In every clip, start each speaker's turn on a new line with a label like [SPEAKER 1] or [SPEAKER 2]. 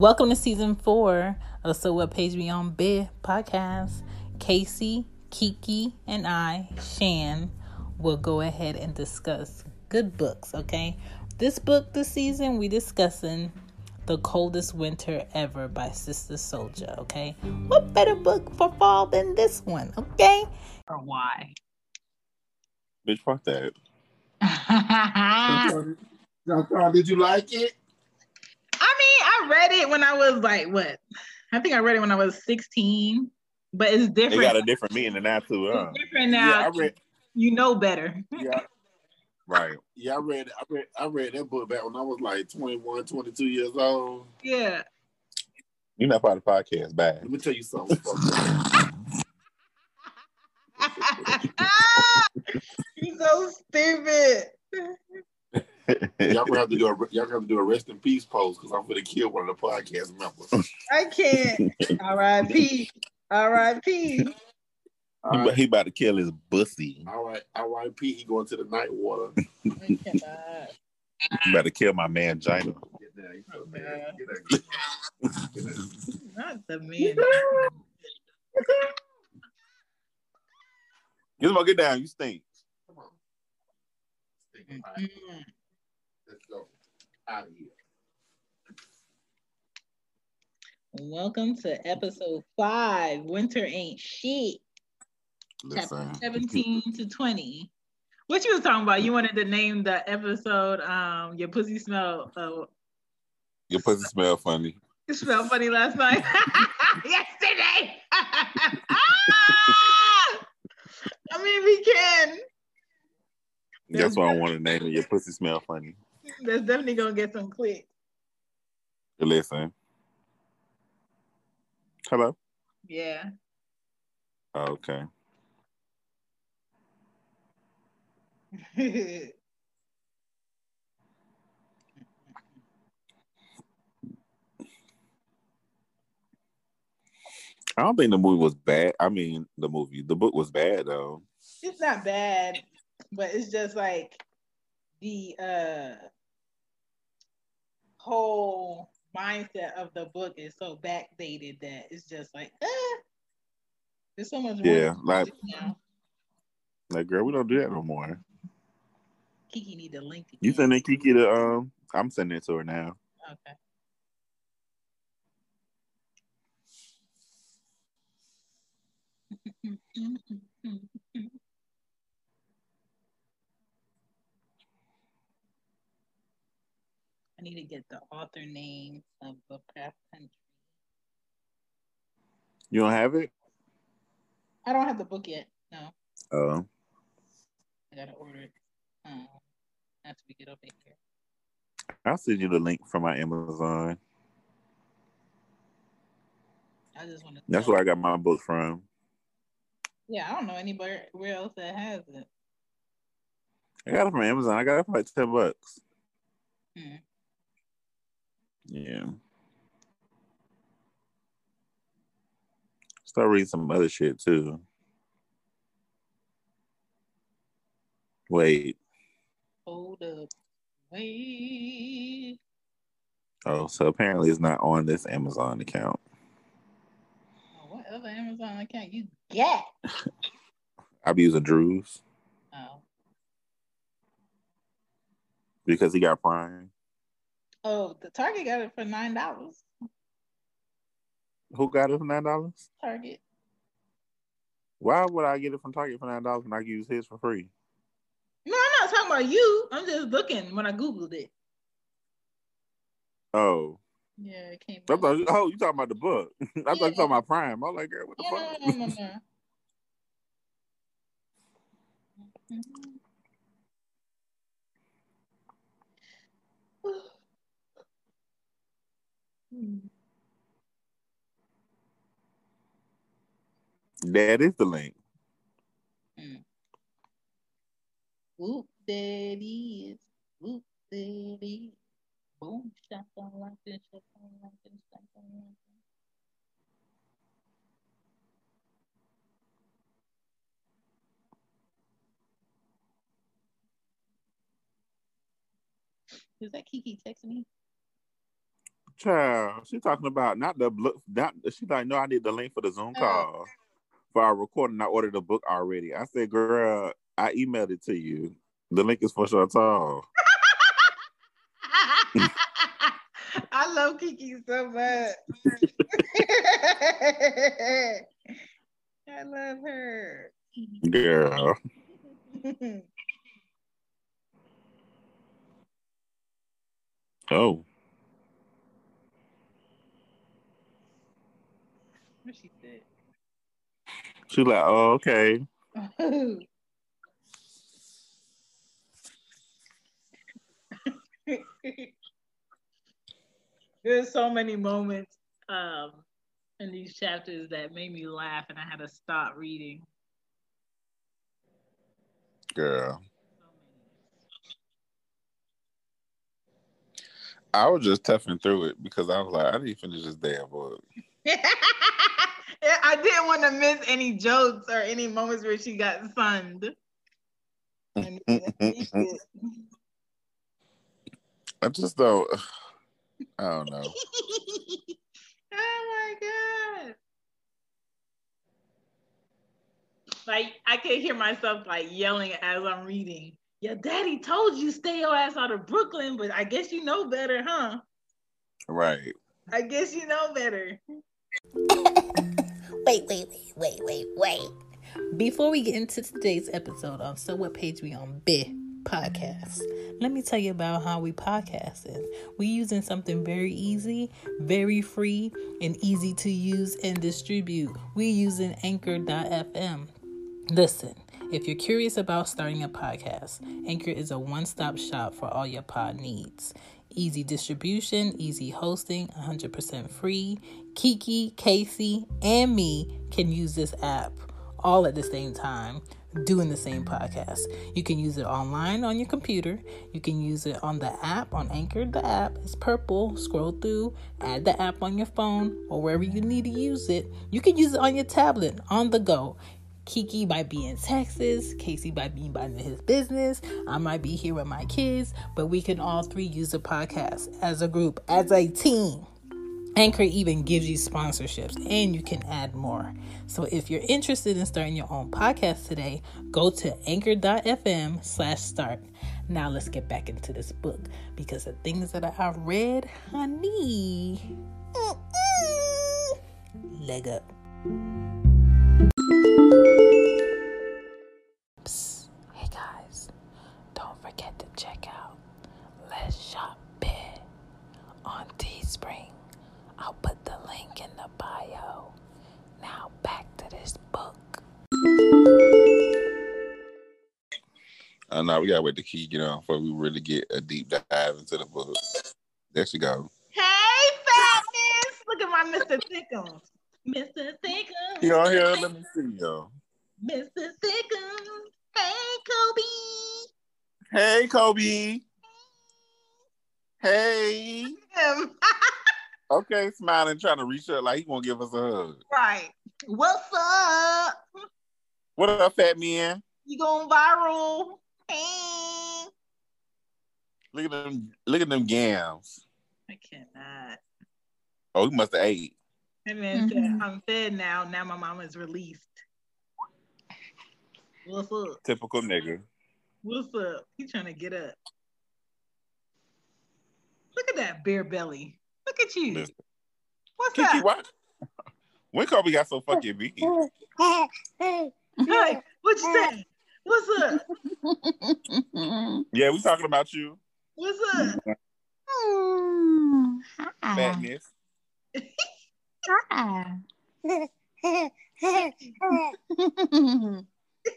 [SPEAKER 1] Welcome to season four of the So What Page Me on Bed podcast. Casey, Kiki, and I, Shan, will go ahead and discuss good books, okay? This book this season, we discussing The Coldest Winter Ever by Sister Souljah. okay? What better book for fall than this one, okay?
[SPEAKER 2] Or why?
[SPEAKER 3] Bitch, fuck that.
[SPEAKER 4] Did you like it?
[SPEAKER 2] I read it when I was like, what? I think I read it when I was 16, but it's different.
[SPEAKER 3] They
[SPEAKER 2] different.
[SPEAKER 3] got a different meaning than that too, huh?
[SPEAKER 2] It's different now.
[SPEAKER 4] Yeah, I read.
[SPEAKER 2] you know better.
[SPEAKER 4] Yeah,
[SPEAKER 3] Right.
[SPEAKER 4] yeah, I read. I read. I read that book back when I was like 21, 22 years old.
[SPEAKER 2] Yeah.
[SPEAKER 3] You're not part of the podcast, bad.
[SPEAKER 4] Let me tell you something.
[SPEAKER 2] You're so stupid.
[SPEAKER 4] Y'all gonna have to do a y'all gonna have to do a rest in peace post because I'm gonna kill one of the podcast members.
[SPEAKER 2] I can't. R.I.P. R.I.P.
[SPEAKER 3] He,
[SPEAKER 4] All right,
[SPEAKER 3] he about to kill his bussy.
[SPEAKER 4] all right, R.I.P. He going to the night water.
[SPEAKER 2] I cannot.
[SPEAKER 3] He about to kill my man Gina.
[SPEAKER 4] Get there, you so. Get there. Get there.
[SPEAKER 2] Not the man.
[SPEAKER 3] Gizmo, get down. You stink.
[SPEAKER 4] Come mm-hmm on. Think about it.
[SPEAKER 2] Mm.
[SPEAKER 4] Let's go out of here.
[SPEAKER 2] Welcome to episode five. Winter ain't shit. Chapter 17 to 20. What you was talking about? You wanted to name the episode um your pussy smell uh
[SPEAKER 3] Your pussy smell funny.
[SPEAKER 2] it smelled funny last night. Yesterday. I mean we can.
[SPEAKER 3] That's why I want to name it. Your pussy smell funny.
[SPEAKER 2] That's definitely gonna get some clicks.
[SPEAKER 3] Listen. Hello.
[SPEAKER 2] Yeah.
[SPEAKER 3] Okay. I don't think the movie was bad. I mean, the movie, the book was bad though.
[SPEAKER 2] it's not bad, but it's just like the uh whole mindset of the book is so backdated that it's just like eh. there's so much more
[SPEAKER 3] Yeah, like
[SPEAKER 2] now.
[SPEAKER 3] like girl, we don't do that no more.
[SPEAKER 2] Kiki need to link
[SPEAKER 3] You sending Kiki to um? I'm sending it to her now.
[SPEAKER 2] okay. I need to get the author name of Lovecraft Country.
[SPEAKER 3] You don't have it?
[SPEAKER 2] I don't have the book yet. No,
[SPEAKER 3] Oh,
[SPEAKER 2] I gotta order it. Um, after we get up in here.
[SPEAKER 3] I'll send you the link from my Amazon.
[SPEAKER 2] I just want to.
[SPEAKER 3] That's where I got my book from.
[SPEAKER 2] Yeah, I don't know anybody where else that has it.
[SPEAKER 3] I got it from Amazon. I got it for like ten bucks.
[SPEAKER 2] Hmm.
[SPEAKER 3] Yeah. Start reading some other shit too. Wait.
[SPEAKER 2] Hold up. Wait.
[SPEAKER 3] Oh, so apparently it's not on this Amazon account.
[SPEAKER 2] Oh, what other Amazon account you get?
[SPEAKER 3] I'll be using Drew's
[SPEAKER 2] Oh.
[SPEAKER 3] because he got Prime.
[SPEAKER 2] Oh, the Target got it for nine dollars.
[SPEAKER 3] Who got it for nine dollars?
[SPEAKER 2] Target.
[SPEAKER 3] Why would I get it from Target for nine dollars when I can use his for free?
[SPEAKER 2] No, I'm not talking about you. I'm just looking when I Googled it.
[SPEAKER 3] Oh,
[SPEAKER 2] Yeah, it came.
[SPEAKER 3] I thought, oh, you talking about the book? I thought you talking about Prime. I was like, girl, what the
[SPEAKER 2] No,
[SPEAKER 3] fuck?
[SPEAKER 2] no, no, no, no. Mm-hmm.
[SPEAKER 3] That is the link.
[SPEAKER 2] Whoop, there it is. Whoop, there it is. Boom, shaka, like this, shaka, like this, shaka, like this. Is that Kiki texting me?
[SPEAKER 3] Child, she talking about not the book. Not she like, no, I need the link for the Zoom oh, call for our recording. I ordered the book already. I said, girl, I emailed it to you. The link is for Chantal.
[SPEAKER 5] I love Kiki so much. I love her.
[SPEAKER 3] Girl, oh,
[SPEAKER 5] what she said.
[SPEAKER 3] She like, oh, okay.
[SPEAKER 5] There's so many moments um, in these chapters that made me laugh, and I had to stop reading.
[SPEAKER 3] Girl, I was just toughing through it because I was like, I need to finish this damn book.
[SPEAKER 5] many. I didn't want to miss any jokes or any moments where she got sunned.
[SPEAKER 3] I just don't. I don't know.
[SPEAKER 5] oh my god. Like I can hear myself like yelling as I'm reading. Your daddy told you stay your ass out of Brooklyn, but I guess you know better, huh?
[SPEAKER 3] Right.
[SPEAKER 5] I guess you know better.
[SPEAKER 2] Wait, wait, wait, wait, wait, wait. Before we get into today's episode of So What Page We On Bit podcast, let me tell you about how we podcasting. We using something very easy, very free, and easy to use and distribute. We using Anchor.fm. Listen, if you're curious about starting a podcast, Anchor is a one stop shop for all your pod needs. Easy distribution, easy hosting, 100% free. Kiki, Casey, and me can use this app all at the same time doing the same podcast. You can use it online on your computer. You can use it on the app on Anchor. The app is purple. Scroll through, add the app on your phone or wherever you need to use it. You can use it on your tablet on the go. Kiki might be in Texas, Casey might be by his business, I might be here with my kids, but we can all three use the podcast as a group, as a team. Anchor even gives you sponsorships and you can add more. So if you're interested in starting your own podcast today, go to anchor.fm slash start. Now let's get back into this book because the things that I read, honey, leg up.
[SPEAKER 3] Know we gotta wait to key get on before we really get a deep dive into the book. There she go.
[SPEAKER 5] Hey, fatness! Look at my Mr. Thickums. Mr. Thickums.
[SPEAKER 3] You on here? Let me see yo.
[SPEAKER 5] Mr. Thickums. Hey, Kobe.
[SPEAKER 3] Hey Kobe. Hey. Okay, smiling, trying to reach out like he won't give us a hug.
[SPEAKER 5] right. What's up?
[SPEAKER 3] What up, fat man?
[SPEAKER 5] You going viral? Hey.
[SPEAKER 3] Look at them look at them gams.
[SPEAKER 5] I cannot.
[SPEAKER 3] Oh, he must have ate.
[SPEAKER 5] That man said,
[SPEAKER 2] Mhm.
[SPEAKER 5] I'm fed now. Now my mama's released. What's up?
[SPEAKER 3] Typical nigga.
[SPEAKER 5] What's up? He trying to get up. Look at that bare belly. Look at you.
[SPEAKER 3] Listen.
[SPEAKER 5] What's
[SPEAKER 3] Kiki,
[SPEAKER 5] up?
[SPEAKER 3] what? When Kobe got so fucking big?
[SPEAKER 5] Hey, hey, what you say? What's up?
[SPEAKER 3] Yeah, we talking about you.
[SPEAKER 5] What's up?
[SPEAKER 3] Hmm, Fatness.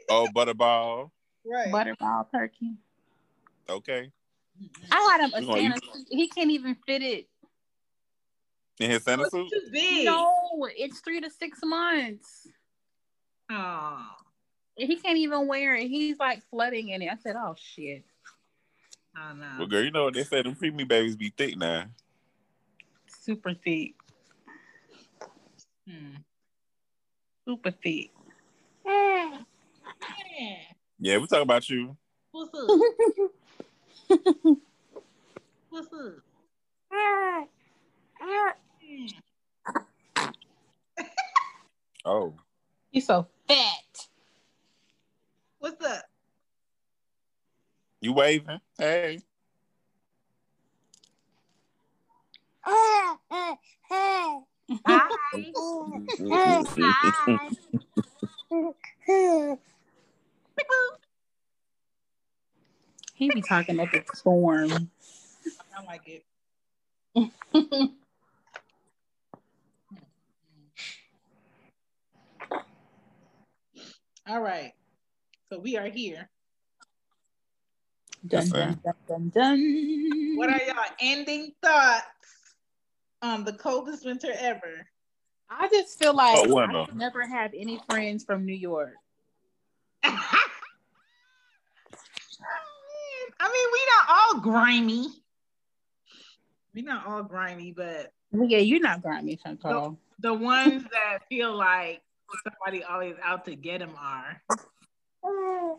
[SPEAKER 3] Oh, butterball.
[SPEAKER 5] Right.
[SPEAKER 6] Butterball turkey.
[SPEAKER 3] Okay.
[SPEAKER 6] I had him a Santa suit. He can't even fit it.
[SPEAKER 3] In his Santa
[SPEAKER 5] It's
[SPEAKER 3] suit?
[SPEAKER 5] too big.
[SPEAKER 6] No, it's three to six months.
[SPEAKER 5] Oh.
[SPEAKER 6] And He can't even wear it. He's like flooding in it. I said, "Oh shit."
[SPEAKER 5] I know.
[SPEAKER 3] Well, girl, you know what they say them preemie babies be thick now.
[SPEAKER 6] Super thick.
[SPEAKER 5] Hmm.
[SPEAKER 6] Super thick.
[SPEAKER 5] Yeah.
[SPEAKER 3] Yeah, we talking about you.
[SPEAKER 5] What's up? What's up?
[SPEAKER 3] Oh,
[SPEAKER 6] He's so fat.
[SPEAKER 2] What's up?
[SPEAKER 3] you waving? Hey.
[SPEAKER 6] He be talking up a storm.
[SPEAKER 2] I like it. All right. So we are here.
[SPEAKER 6] Dun, dun, dun, dun, dun.
[SPEAKER 2] What are y'all ending thoughts on the coldest winter ever?
[SPEAKER 6] I just feel like
[SPEAKER 3] Oh, well,
[SPEAKER 6] I
[SPEAKER 3] no.
[SPEAKER 6] could never have any friends from New York.
[SPEAKER 2] I mean, we not all grimy. We not all grimy, but
[SPEAKER 6] Well, yeah, you're not grimy, Chantal.
[SPEAKER 2] the ones that feel like somebody always out to get them are.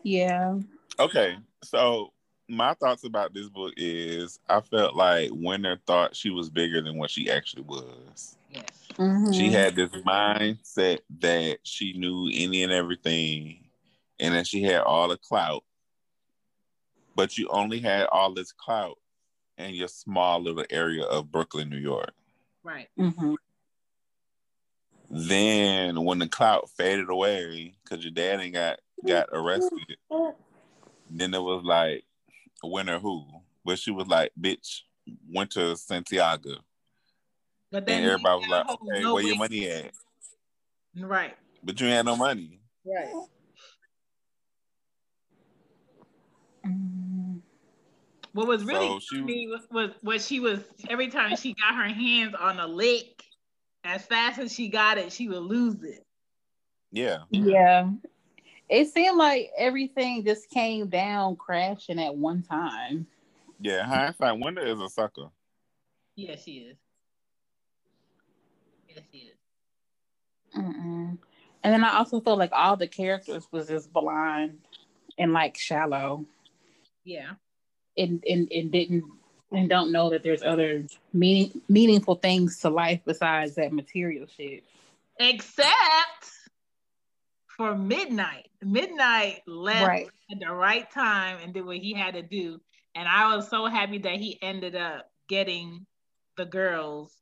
[SPEAKER 6] Yeah.
[SPEAKER 3] Okay, so my thoughts about this book is I felt like Winter thought she was bigger than what she actually was.
[SPEAKER 2] Yes.
[SPEAKER 6] Mhm.
[SPEAKER 3] She had this mindset that she knew any and everything and that she had all the clout. But you only had all this clout in your small little area of Brooklyn, New York.
[SPEAKER 2] Right.
[SPEAKER 6] Mhm.
[SPEAKER 3] Then when the clout faded away because your dad ain't got got arrested, then it was like winner who? But she was like, bitch, went to Santiaga.
[SPEAKER 2] But then
[SPEAKER 3] And everybody was like, okay,
[SPEAKER 2] no
[SPEAKER 3] where your money at?
[SPEAKER 2] Right.
[SPEAKER 3] But you had no money.
[SPEAKER 2] Right. What was really
[SPEAKER 3] So
[SPEAKER 2] so
[SPEAKER 3] she-
[SPEAKER 2] me was, was what she was every time she got her hands on a lick, as fast as she got it, she would lose it.
[SPEAKER 3] Yeah.
[SPEAKER 6] Yeah. It seemed like everything just came down crashing at one time.
[SPEAKER 3] Yeah. Hindsight, Winter is a sucker.
[SPEAKER 2] Yes, she is. Yes, she is.
[SPEAKER 6] Mm-mm. And then I also felt like all the characters was just blind and like shallow
[SPEAKER 2] Yeah.
[SPEAKER 6] and, and, and didn't and don't know that there's other meaning meaningful things to life besides that material shit.
[SPEAKER 2] Except for midnight. Midnight left
[SPEAKER 6] Right.
[SPEAKER 2] at the right time and did what he had to do. And I was so happy that he ended up getting the girls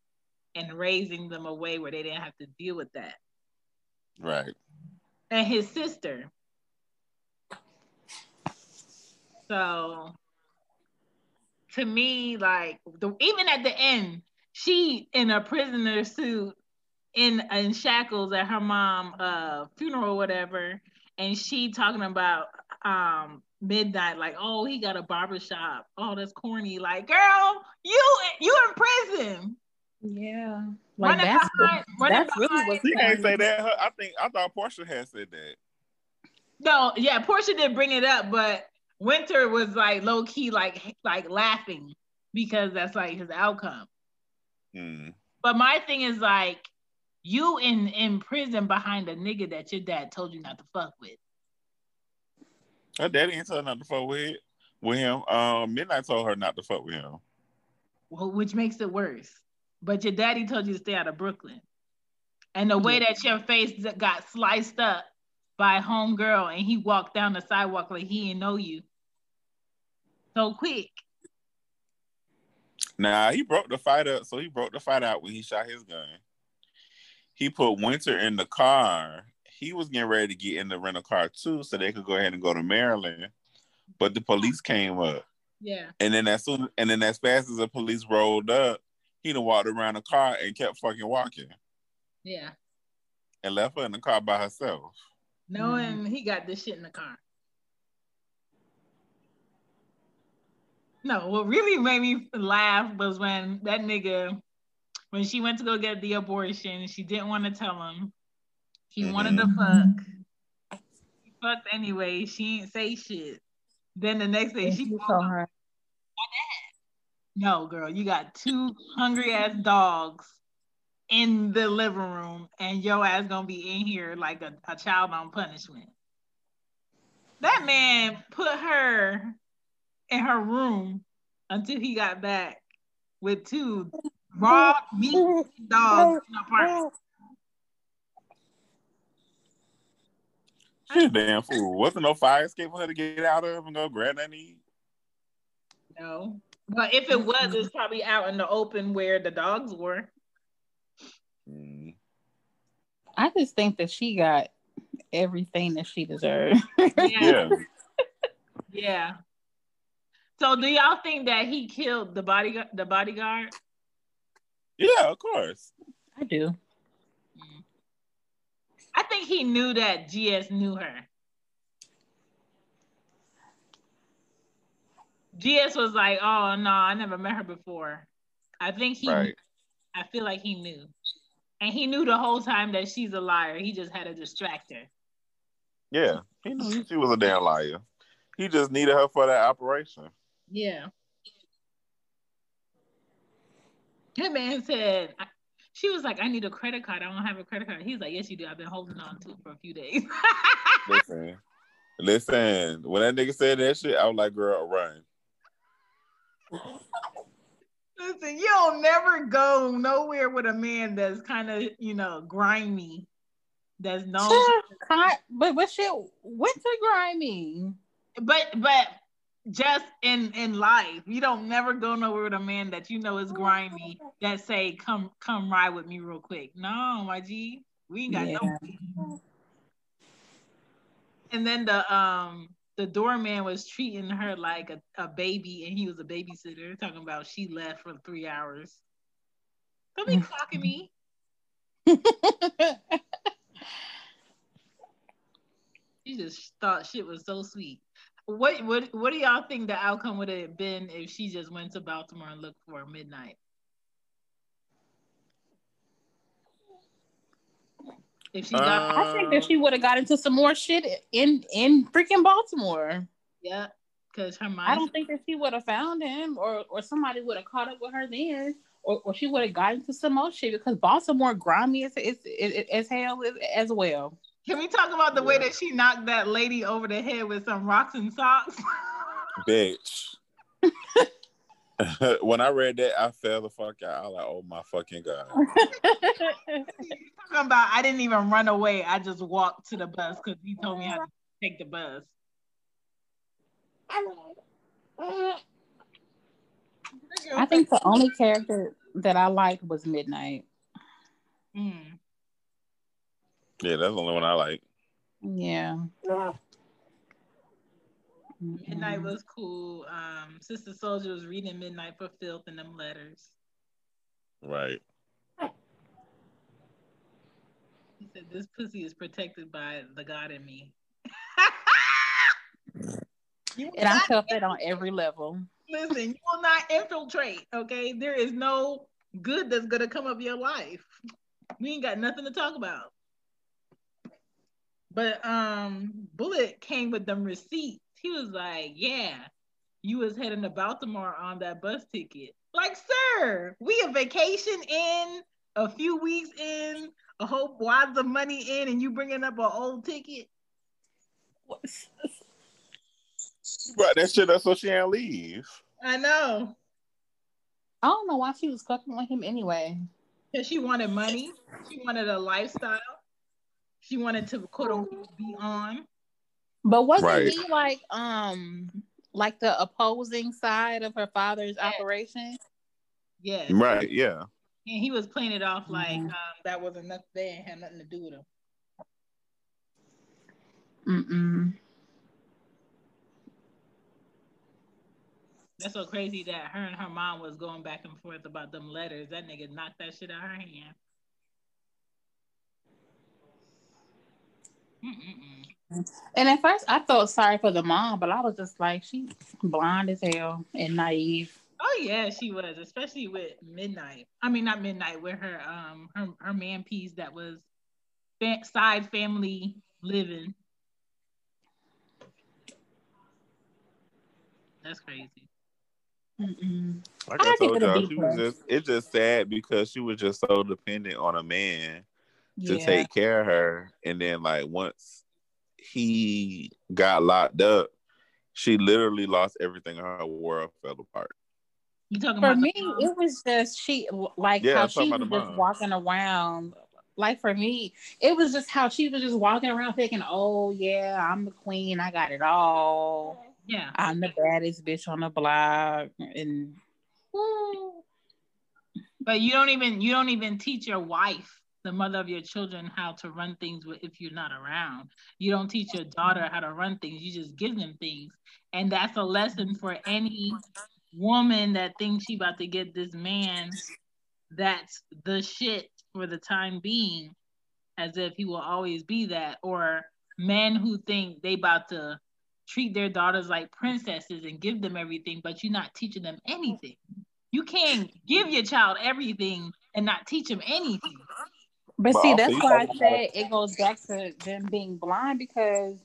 [SPEAKER 2] and raising them away where they didn't have to deal with that.
[SPEAKER 3] Right.
[SPEAKER 2] And his sister. So to me, like the even at the end, she in a prisoner suit in in shackles at her mom uh funeral or whatever, and she talking about um midnight, like, oh, he got a barber shop. Oh, that's corny. Like, girl, you you in prison.
[SPEAKER 6] Yeah. Like
[SPEAKER 2] Running
[SPEAKER 6] that's
[SPEAKER 2] behind- running
[SPEAKER 6] that's really
[SPEAKER 2] behind-
[SPEAKER 6] what's
[SPEAKER 3] She can't say that. Her, I think I thought Porsche had said that.
[SPEAKER 2] No, yeah, Porsche did bring it up, but Winter was like low key, like like laughing because that's like his outcome.
[SPEAKER 3] Hmm.
[SPEAKER 2] But my thing is like, you in in prison behind a nigga that your dad told you not to fuck with.
[SPEAKER 3] Her daddy ain't told her not to fuck with with him. Um, Midnight told her not to fuck with him.
[SPEAKER 2] Well, which makes it worse. But your daddy told you to stay out of Brooklyn. And the way that your face got sliced up by homegirl and he walked down the sidewalk like he didn't know you. So quick.
[SPEAKER 3] Nah, he broke the fight up. So he broke the fight out when he shot his gun. He put Winter in the car. He was getting ready to get in the rental car too, so they could go ahead and go to Maryland. But the police came up,
[SPEAKER 2] Yeah.
[SPEAKER 3] and then as soon and then as fast as the police rolled up, he done walked around the car and kept fucking walking
[SPEAKER 2] Yeah.
[SPEAKER 3] and left her in the car by herself.
[SPEAKER 2] Knowing mm-hmm. he got this shit in the car. No, what really made me laugh was when that nigga, when she went to go get the abortion, she didn't want to tell him. He mm-hmm. wanted to fuck. He fucked anyway. She ain't say shit. Then the next day
[SPEAKER 6] And
[SPEAKER 2] she
[SPEAKER 6] she
[SPEAKER 2] woke
[SPEAKER 6] told
[SPEAKER 2] up,
[SPEAKER 6] her,
[SPEAKER 2] No, girl, you got two hungry ass dogs in the living room, and your ass gonna be in here like a, a child on punishment. That man put her in her room until he got back with two raw meat dogs in a park.
[SPEAKER 3] She a damn fool. Wasn't no fire escape for her to get out of and go grab that need.
[SPEAKER 2] No. But if it was, it's probably out in the open where the dogs were.
[SPEAKER 3] Mm.
[SPEAKER 6] I just think that she got everything that she deserved.
[SPEAKER 3] Yeah.
[SPEAKER 2] Yeah. So do y'all think that he killed the bodyguard the bodyguard?
[SPEAKER 3] Yeah, of course.
[SPEAKER 6] I do.
[SPEAKER 2] I think he knew that GS knew her. GS was like, "Oh no, I never met her before." I think he.
[SPEAKER 3] Right.
[SPEAKER 2] I feel like he knew, and he knew the whole time that she's a liar. He just had to distract her.
[SPEAKER 3] Yeah. He knew she was a damn liar. He just needed her for that operation.
[SPEAKER 2] Yeah. That man said, she was like, I need a credit card. I don't have a credit card. He's like, Yes, you do. I've been holding on to it for a few days.
[SPEAKER 3] Listen. Listen. When that nigga said that shit, I was like, girl, run.
[SPEAKER 2] Listen, you don't never go nowhere with a man that's kind of, you know, grimy. That's known.
[SPEAKER 6] Ki- but but shit, winter grimy.
[SPEAKER 2] but but just in in life, you don't never go nowhere with a man that you know is grimy that say, Come come ride with me real quick. No, my G. We ain't got
[SPEAKER 6] Yeah.
[SPEAKER 2] no and then the um the doorman was treating her like a, a baby and he was a babysitter talking about she left for three hours don't be clocking me she just thought shit was so sweet what what what do y'all think the outcome would have been if she just went to baltimore and looked for midnight if she got
[SPEAKER 6] I think that she um, would have got into some more shit in in freaking Baltimore.
[SPEAKER 2] yeah because her mind
[SPEAKER 6] I don't think that she would have found him, or or somebody would have caught up with her then, or, or she would have got into some more shit because Baltimore grimy as as, as, as hell as, as well.
[SPEAKER 2] Can we talk about the way that she knocked that lady over the head with some rocks and socks?
[SPEAKER 3] Bitch. when I read that, I fell the fuck out. I was like, oh my fucking God.
[SPEAKER 2] Talking about I didn't even run away. I just walked to the bus because he told me how to take the bus.
[SPEAKER 6] I think the only character that I liked was Midnight.
[SPEAKER 2] Mm.
[SPEAKER 3] Yeah, that's the only one I like.
[SPEAKER 6] Yeah.
[SPEAKER 2] Midnight was cool. Um, Sister Souljah was reading Midnight for filth in them letters.
[SPEAKER 3] Right.
[SPEAKER 2] He said, "This pussy is protected by the God in me."
[SPEAKER 6] And I
[SPEAKER 2] not
[SPEAKER 6] felt that on every level.
[SPEAKER 2] Listen, you will not infiltrate, okay? There is no good that's gonna come of your life. We ain't got nothing to talk about. But um Bullet came with them receipts. He was like, Yeah, you was heading to Baltimore on that bus ticket. Like, sir, we a vacation in, a few weeks in, a whole wads of money in, and you bringing up an old ticket.
[SPEAKER 3] But that shit up so she ain't leave.
[SPEAKER 2] I know.
[SPEAKER 6] I don't know why she was fucking with him anyway.
[SPEAKER 2] Because she wanted money. She wanted a lifestyle. She wanted to quote unquote be on.
[SPEAKER 6] But wasn't
[SPEAKER 3] Right.
[SPEAKER 6] he like um like the opposing side of her father's
[SPEAKER 2] Yeah.
[SPEAKER 6] operation?
[SPEAKER 2] Yes.
[SPEAKER 3] Right, yeah.
[SPEAKER 2] And he was playing it off like
[SPEAKER 6] Mhm.
[SPEAKER 2] um, that wasn't nothing there and had nothing to do with him.
[SPEAKER 6] Mm-mm.
[SPEAKER 2] That's so crazy that her and her mom was going back and forth about them letters. That nigga knocked that shit out of her hand. Mm-mm-mm.
[SPEAKER 6] And at first I felt sorry for the mom, but I was just like, she's blind as hell and naive.
[SPEAKER 2] Oh yeah, she was, especially with Midnight. I mean, not Midnight, with her um her her man piece that was fa- side family living. That's crazy.
[SPEAKER 6] Mm-mm.
[SPEAKER 3] Like I,
[SPEAKER 6] I
[SPEAKER 3] told
[SPEAKER 6] it
[SPEAKER 3] y'all, she was just it's just sad because she was just so dependent on a man to
[SPEAKER 6] Yeah.
[SPEAKER 3] take care of her. And then like once he got locked up, she literally lost everything. Her world fell apart.
[SPEAKER 2] You talking
[SPEAKER 6] For
[SPEAKER 2] about
[SPEAKER 6] me, it was just she like
[SPEAKER 3] Yeah,
[SPEAKER 6] how she was just
[SPEAKER 3] mom.
[SPEAKER 6] walking around. Like for me, it was just how she was just walking around thinking, "Oh yeah, I'm the queen. I got it all.
[SPEAKER 2] yeah.
[SPEAKER 6] I'm the baddest bitch on the block." And
[SPEAKER 2] But you don't even you don't even teach your wife, the mother of your children, how to run things if you're not around. You don't teach your daughter how to run things. You just give them things, and that's a lesson for any woman that thinks she about to get this man. That's the shit for the time being, as if he will always be that, or men who think they about to treat their daughters like princesses and give them everything, but you're not teaching them anything. You can't give your child everything and not teach them anything.
[SPEAKER 6] But,
[SPEAKER 3] But
[SPEAKER 6] see, that's
[SPEAKER 3] you
[SPEAKER 6] why I
[SPEAKER 3] talking
[SPEAKER 6] said it goes back to them being blind because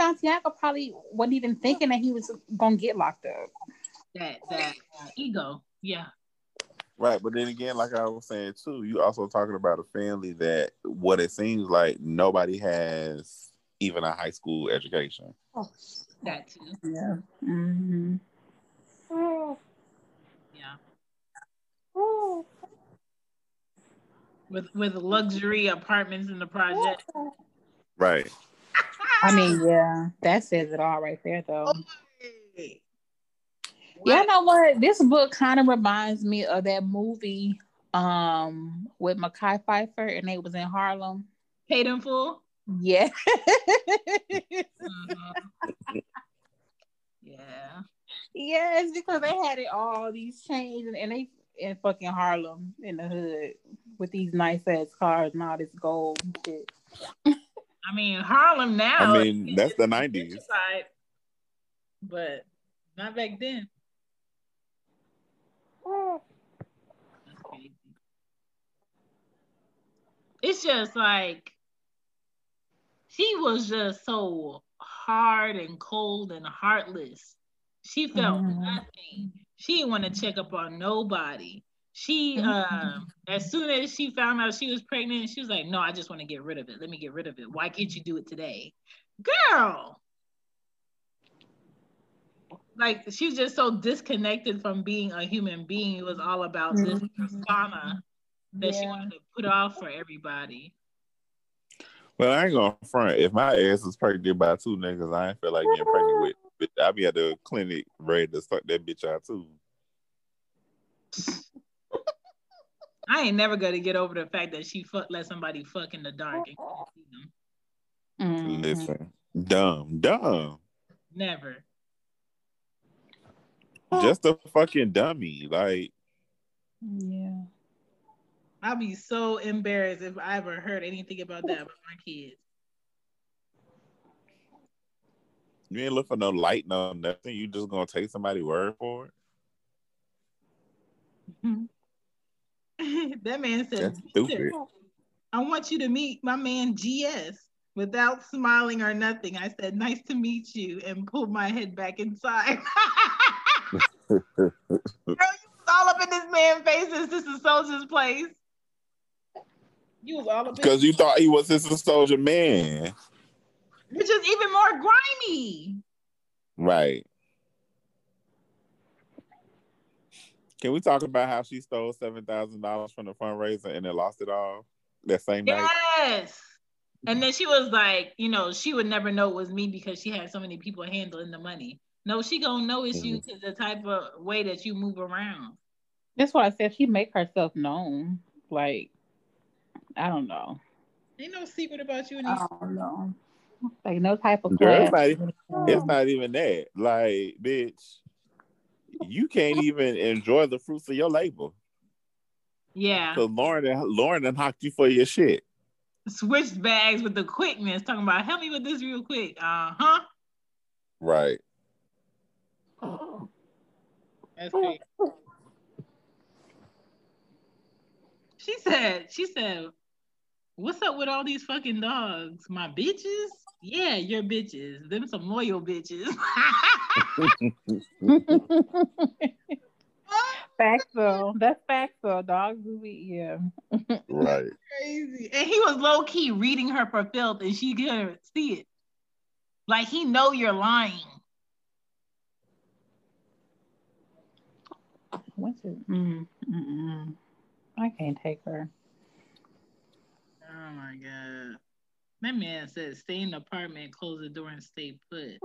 [SPEAKER 6] Santiaga probably wasn't even thinking that he was gonna get locked up.
[SPEAKER 2] That that uh, ego, yeah,
[SPEAKER 3] Right, but then again, like I was saying too, you also talking about a family that what it seems like nobody has even a high school education.
[SPEAKER 2] that too,
[SPEAKER 6] Yeah. Mm-hmm.
[SPEAKER 2] yeah. With with luxury apartments in the project.
[SPEAKER 3] Right.
[SPEAKER 6] I mean, yeah, that says it all right there, though.
[SPEAKER 2] Hey.
[SPEAKER 6] Yeah, you know what? This book kind of reminds me of that movie um with Mekhi Phifer, and they was in Harlem.
[SPEAKER 2] Paid in full.
[SPEAKER 6] Yeah.
[SPEAKER 2] Mhm. yeah.
[SPEAKER 6] yes, because they had it all these chains and, and they in fucking Harlem in the hood with these nice ass cars and all this gold and shit.
[SPEAKER 2] I mean Harlem now.
[SPEAKER 3] I mean, that's the 90s.
[SPEAKER 2] gentrified, but not back then. It's just like she was just so hard and cold and heartless. She felt
[SPEAKER 6] Mhm.
[SPEAKER 2] nothing. She didn't want to check up on nobody. She um as soon as she found out she was pregnant, she was like, No, I just want to get rid of it. Let me get rid of it. Why can't you do it today? Girl. Like she was just so disconnected from being a human being. It was all about this
[SPEAKER 6] Mhm.
[SPEAKER 2] persona that she wanted to put off for everybody.
[SPEAKER 3] Well, I ain't gonna front. If my ass was pregnant by two niggas, I ain't feel like getting pregnant with. But I be at the clinic ready to suck that bitch out too.
[SPEAKER 2] I ain't never gonna get over the fact that she fuck let somebody fuck in the dark and couldn't see them.
[SPEAKER 3] Listen, dumb, dumb,
[SPEAKER 2] Never.
[SPEAKER 3] just a fucking dummy. Like
[SPEAKER 6] Yeah.
[SPEAKER 2] I'll be so embarrassed if I ever heard anything about that with my kids.
[SPEAKER 3] You ain't look for no light, no nothing. You just gonna take somebody's word for it.
[SPEAKER 2] that man said. I want you to meet my man GS without smiling or nothing. I said, nice to meet you, and pulled my head back inside. Girl, you was all up in this man's faces. This is Soldier's place. You was all up
[SPEAKER 3] Because you thought he was a soldier man,
[SPEAKER 2] which is even more grimy.
[SPEAKER 3] right? Can we talk about how she stole seven thousand dollars from the fundraiser and then lost it all that same night?
[SPEAKER 2] Yes. And then she was like, you know, she would never know it was me because she had so many people handling the money. No, she gonna know it's you mm-hmm. because the type of way that you move around.
[SPEAKER 6] That's why I said she make herself known. Like, I don't know.
[SPEAKER 2] Ain't no secret about you.
[SPEAKER 6] I don't know. Like no type of
[SPEAKER 3] Girl, it's not even- It's not even that. Like, bitch, you can't even enjoy the fruits of your labor.
[SPEAKER 2] Yeah.
[SPEAKER 3] So Lauren, Lauren done hocked you for your shit.
[SPEAKER 2] Switched bags with the quickness, talking about help me with this real quick. Uh-huh.
[SPEAKER 3] Right.
[SPEAKER 2] That's great. She said, she said, What's up with all these fucking dogs? My bitches? Yeah, your bitches. Them some loyal bitches.
[SPEAKER 6] facts though. That's facts though. Dogs do be yeah.
[SPEAKER 3] Right.
[SPEAKER 2] crazy. And he was low key reading her for filth, and she couldn't see it. Like he know you're lying.
[SPEAKER 6] What's it? Mm, mm-mm. I can't take her.
[SPEAKER 2] Oh my god. That man said stay in the apartment, close the door, and stay put.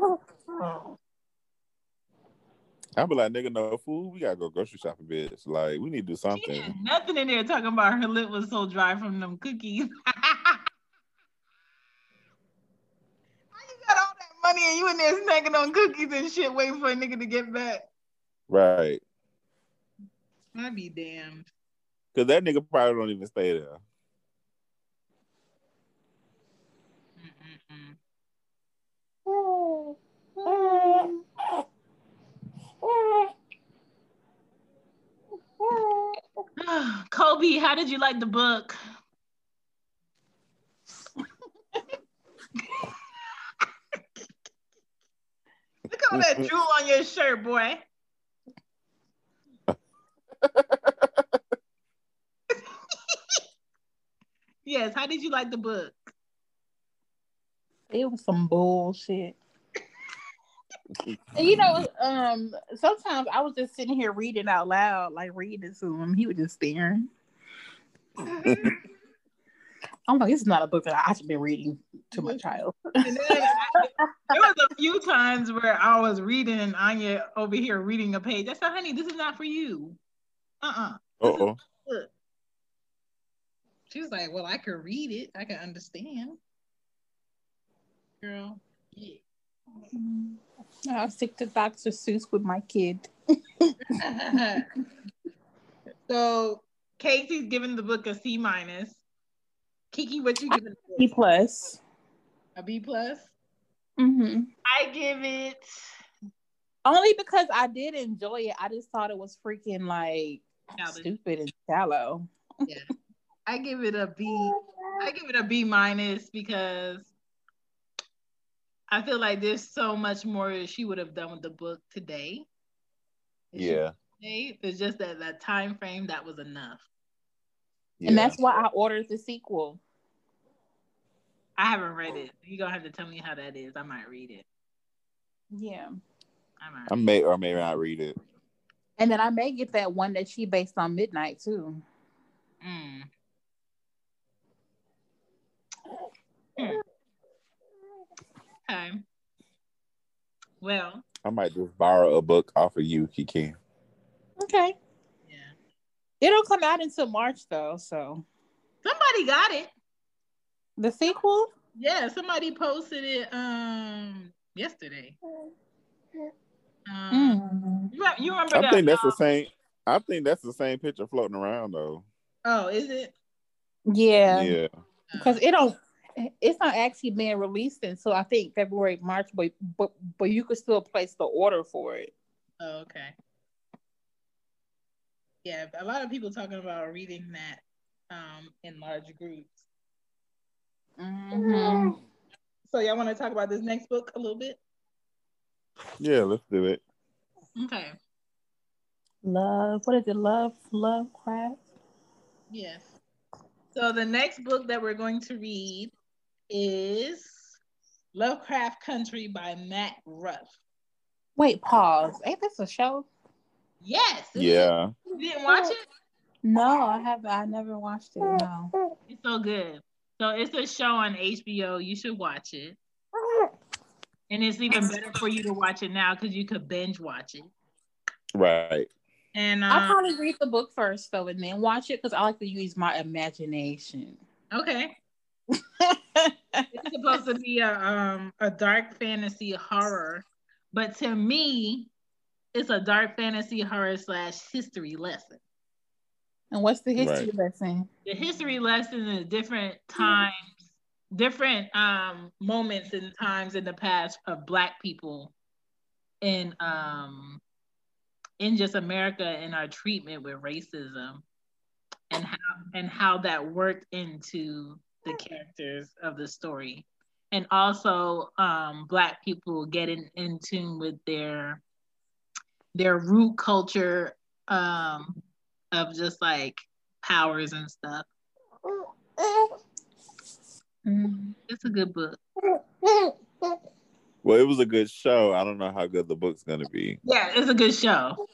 [SPEAKER 3] I be like, nigga, no food. We gotta go grocery shopping, bitch. Like, we need to do something.
[SPEAKER 2] nothing in there talking about her lip was so dry from them cookies. How you got all that money and you in there snacking on cookies and shit, waiting for a nigga to get back?
[SPEAKER 3] Right.
[SPEAKER 2] I'd be damned.
[SPEAKER 3] Cause that nigga probably don't even stay there.
[SPEAKER 2] Mm-mm-mm. Kobe, how did you like the book? Look at all that drool on your shirt, boy. yes, how did you like the book?
[SPEAKER 6] It was some bullshit. You know, um, sometimes I was just sitting here reading out loud, like reading to him. He was just staring. I'm like, this is not a book that I should be reading to my child.
[SPEAKER 2] And then I, there was a few times where I was reading and Anya over here reading a page. I said, honey, this is not for you. Uh-uh.
[SPEAKER 3] Uh oh.
[SPEAKER 2] She was like, Well, I could read it. I can understand. Girl. Yeah.
[SPEAKER 6] I'll stick to Dr. Seuss with my kid.
[SPEAKER 2] so Casey's giving the book a C minus. Kiki, what you giving
[SPEAKER 6] B
[SPEAKER 2] it?
[SPEAKER 6] plus.
[SPEAKER 2] A B plus?
[SPEAKER 6] Mm-hmm.
[SPEAKER 2] I give it
[SPEAKER 6] Only because I did enjoy it. I just thought it was freaking like
[SPEAKER 2] Childish.
[SPEAKER 6] stupid and shallow.
[SPEAKER 2] yeah, I give it a B. I give it a B minus because I feel like there's so much more she would have done with the book today.
[SPEAKER 3] Yeah.
[SPEAKER 2] It's just that that time frame that was enough.
[SPEAKER 3] Yeah.
[SPEAKER 6] And that's why I ordered the sequel.
[SPEAKER 2] I haven't read it. You're gonna have to tell me how that is. I might read it.
[SPEAKER 6] Yeah.
[SPEAKER 2] I might.
[SPEAKER 3] I may or may not read it.
[SPEAKER 6] And then I may get that one that she based on Midnight too.
[SPEAKER 2] Mm. Hmm. Okay. Well,
[SPEAKER 3] I might just borrow a book off of you, Kiki.
[SPEAKER 6] Okay.
[SPEAKER 2] Yeah.
[SPEAKER 6] It don't come out until March though, so
[SPEAKER 2] Somebody got it.
[SPEAKER 6] the sequel?
[SPEAKER 2] Yeah, somebody posted it um yesterday. Um,
[SPEAKER 6] Mm.
[SPEAKER 2] you, you remember
[SPEAKER 3] I
[SPEAKER 2] that?
[SPEAKER 3] think that's the same. I think that's the same picture floating around though.
[SPEAKER 2] Oh, is it?
[SPEAKER 6] Yeah.
[SPEAKER 3] Yeah.
[SPEAKER 6] Because it don't it's not actually being released until I think February, March, but but but you could still place the order for it.
[SPEAKER 2] Oh, okay. Yeah, a lot of people talking about reading that um in large groups.
[SPEAKER 6] Mm-hmm.
[SPEAKER 2] So y'all want to talk about this next book a little bit?
[SPEAKER 3] Yeah, let's do it.
[SPEAKER 2] Okay.
[SPEAKER 6] Love, what is it? Love, Lovecraft.
[SPEAKER 2] Yes. So the next book that we're going to read is Lovecraft Country by Matt Ruff.
[SPEAKER 6] Wait, pause. Ain't this a show?
[SPEAKER 2] Yes.
[SPEAKER 3] Yeah.
[SPEAKER 2] You didn't watch it?
[SPEAKER 6] No, I have. I never watched it. No.
[SPEAKER 2] It's so good. So it's a show on HBO. You should watch it. And it's even better for you to watch it now because you could binge watch it.
[SPEAKER 3] Right.
[SPEAKER 2] And
[SPEAKER 6] I'll
[SPEAKER 2] um,
[SPEAKER 6] probably read the book first though, and then watch it because I like to use my imagination.
[SPEAKER 2] okay, it's supposed to be a um a dark fantasy horror, but to me, it's a dark fantasy horror slash history lesson.
[SPEAKER 6] and what's the history
[SPEAKER 3] Right.
[SPEAKER 6] lesson?
[SPEAKER 2] The history lesson is different times, different um moments and times in the past of Black people in um in just America and our treatment with racism and how and how that worked into the characters of the story and also um black people getting in tune with their their root culture um of just like powers and stuff
[SPEAKER 6] Mm.
[SPEAKER 2] it's a good book
[SPEAKER 3] Well, it was a good show. I don't know how good the book's gonna be.
[SPEAKER 2] yeah it's a good show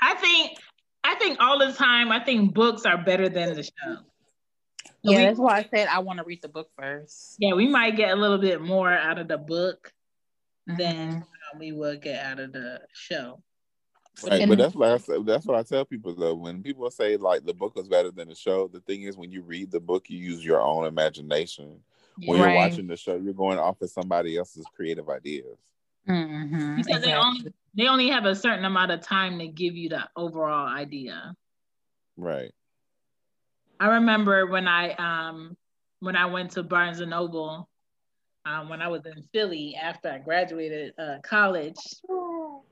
[SPEAKER 2] i think i think all the time, I think books are better than the show.
[SPEAKER 6] Yeah,
[SPEAKER 2] we-
[SPEAKER 6] that's why I said I want to read the book first.
[SPEAKER 2] Yeah, we might get a little bit more out of the book
[SPEAKER 6] Mm-hmm.
[SPEAKER 2] than we will get out of the show.
[SPEAKER 3] Right,
[SPEAKER 6] And-
[SPEAKER 3] but that's what I say, that's what I tell people though. When people say like the book is better than the show, the thing is when you read the book, you use your own imagination. When
[SPEAKER 6] Right.
[SPEAKER 3] you're watching the show, you're going off of somebody else's creative ideas.
[SPEAKER 6] Mhm,
[SPEAKER 2] Because they only they only have a certain amount of time to give you the overall idea.
[SPEAKER 3] Right.
[SPEAKER 2] I remember when I um when I went to Barnes and Noble um, when I was in Philly after I graduated uh, college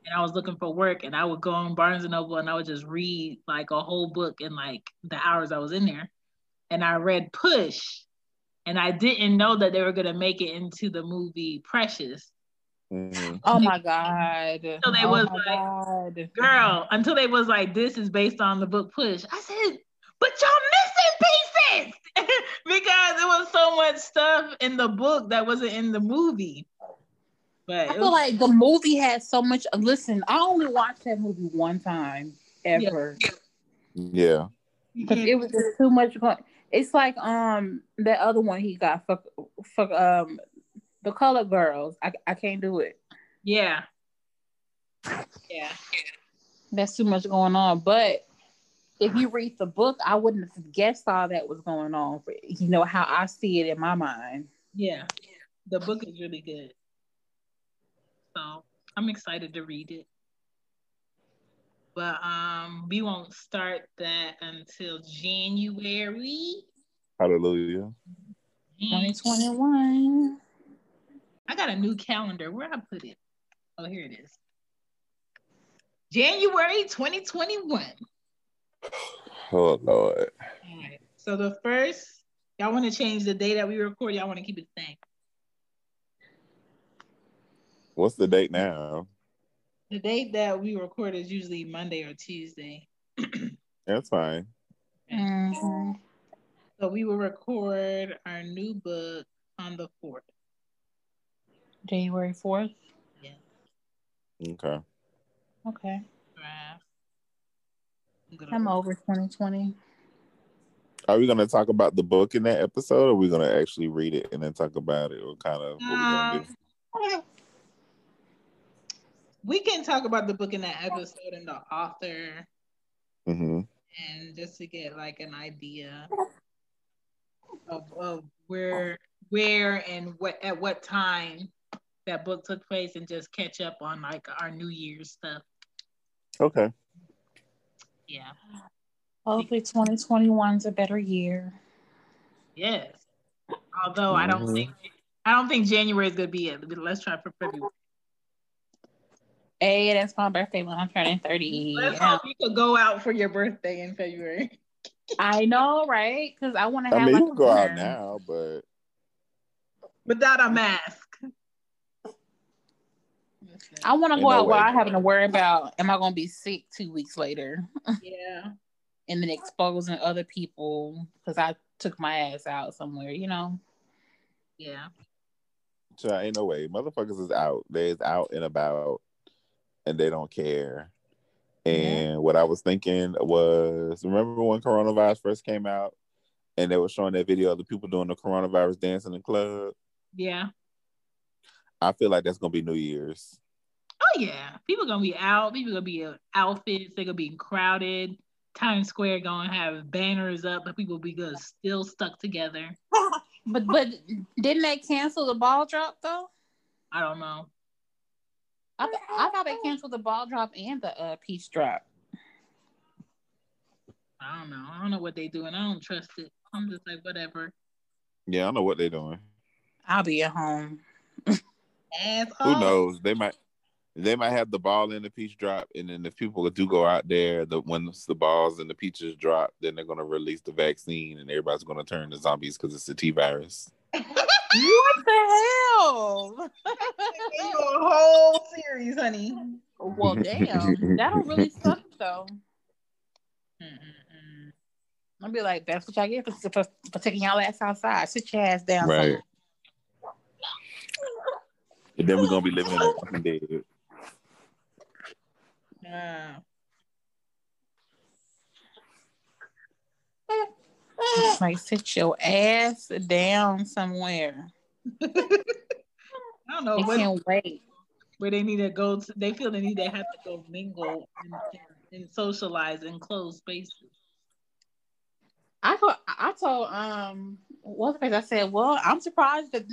[SPEAKER 2] and I was looking for work and I would go on Barnes and Noble and I would just read like a whole book in like the hours I was in there. And I read Push and I didn't know that they were gonna make it into the movie Precious.
[SPEAKER 3] Mhm.
[SPEAKER 6] Oh my god!
[SPEAKER 2] So they
[SPEAKER 6] oh
[SPEAKER 2] was like,
[SPEAKER 6] God.
[SPEAKER 2] Girl, until they was like, this is based on the book Push. I said, but y'all missing pieces because there was so much stuff in the book that wasn't in the movie. But
[SPEAKER 6] I feel
[SPEAKER 2] was-
[SPEAKER 6] like the movie had so much. Listen, I only watched that movie one time ever
[SPEAKER 3] Yeah.
[SPEAKER 6] because
[SPEAKER 2] can't-
[SPEAKER 6] it was just too much. Going. It's like um that other one he got for fuck um the Color Girls. I I can't do it.
[SPEAKER 2] yeah. Yeah.
[SPEAKER 6] That's too much going on. But if you read the book, I wouldn't have guessed all that was going on. For you know how I see it in my mind.
[SPEAKER 2] Yeah. The book is really good. So I'm excited to read it. But um we won't start that until January.
[SPEAKER 3] Hallelujah.
[SPEAKER 6] Twenty twenty one.
[SPEAKER 2] I got a new calendar. Where I put it? Oh, here it is. January 2021.
[SPEAKER 3] Oh Lord.
[SPEAKER 2] All right. So the first, y'all want to change the day that we record? Y'all want to keep it the same?
[SPEAKER 3] What's the date now?
[SPEAKER 2] The date that we record is usually Monday or Tuesday.
[SPEAKER 3] That's fine.
[SPEAKER 6] Mm-hmm.
[SPEAKER 2] So we will record our new book on the 4th.
[SPEAKER 6] January fourth.
[SPEAKER 3] Okay.
[SPEAKER 6] Okay.
[SPEAKER 2] Draft. I'm
[SPEAKER 6] I'm over 2020.
[SPEAKER 3] Are we gonna talk about the book in that episode, or are we gonna actually read it and then talk about it, or kind of what we're gonna do?
[SPEAKER 2] We can talk about the book in that episode and the author
[SPEAKER 3] hmm
[SPEAKER 2] and just to get like an idea of, of where where and what at what time that book took place and just catch up on like our new year's stuff
[SPEAKER 3] Okay.
[SPEAKER 2] yeah
[SPEAKER 6] Hopefully 2021 is a better year.
[SPEAKER 2] yes although i don't
[SPEAKER 3] Mhm.
[SPEAKER 2] think i don't think january is gonna be it but let's try for february
[SPEAKER 6] Hey, that's my birthday when I'm turning 30.
[SPEAKER 2] let's
[SPEAKER 6] Yeah.
[SPEAKER 2] hope you could go out for your birthday in february
[SPEAKER 6] I know, right? Because I want to
[SPEAKER 3] I
[SPEAKER 6] have
[SPEAKER 3] mean,
[SPEAKER 6] like
[SPEAKER 3] you
[SPEAKER 6] a
[SPEAKER 3] can go out now, but
[SPEAKER 2] without a mask
[SPEAKER 6] I want to go
[SPEAKER 3] no
[SPEAKER 6] out without having to worry about am I going to be sick two weeks later
[SPEAKER 2] yeah
[SPEAKER 6] and then exposing other people because I took my ass out somewhere, you know?
[SPEAKER 2] yeah
[SPEAKER 3] so ain't no way. Motherfuckers is out. They is out and about, and they don't care. And what I was thinking was, remember when coronavirus first came out, and they were showing that video of the people doing the coronavirus dance in the club.
[SPEAKER 2] yeah
[SPEAKER 3] I feel like that's gonna be New Year's.
[SPEAKER 2] Oh yeah, people gonna be out. People gonna be in outfits. They're gonna be crowded. Times Square gonna have banners up, but people be good still stuck together.
[SPEAKER 6] But but didn't they cancel the ball drop though?
[SPEAKER 2] I don't know.
[SPEAKER 6] I, th- I thought they canceled the ball drop and the uh, peach drop.
[SPEAKER 2] I don't know. I don't know what they doing. I don't trust it. I'm just like whatever.
[SPEAKER 3] Yeah, I know what they're doing.
[SPEAKER 6] I'll be at home.
[SPEAKER 3] Who knows? They might they might have the ball in the peach drop, and then if people do go out there, the once the balls and the peaches drop, then they're gonna release the vaccine, and everybody's gonna turn to zombies because it's the T virus.
[SPEAKER 6] What the hell?
[SPEAKER 2] a whole series, honey.
[SPEAKER 6] well, damn, that'll really suck though.
[SPEAKER 2] Mm-mm-mm.
[SPEAKER 6] I'll be like, that's what y'all get for, for, for taking y'all ass outside. Sit your ass down.
[SPEAKER 3] Right.
[SPEAKER 6] somewhere.
[SPEAKER 3] And then we're gonna be living in a fucking dead.
[SPEAKER 2] Yeah.
[SPEAKER 6] It's like sit your ass down somewhere.
[SPEAKER 2] I don't know
[SPEAKER 6] I
[SPEAKER 2] what,
[SPEAKER 6] can't wait.
[SPEAKER 2] where they need to go. To, they feel they need to have to go mingle and, and, and socialize in closed spaces.
[SPEAKER 6] I told I told um what's the face? I said, well, I'm surprised that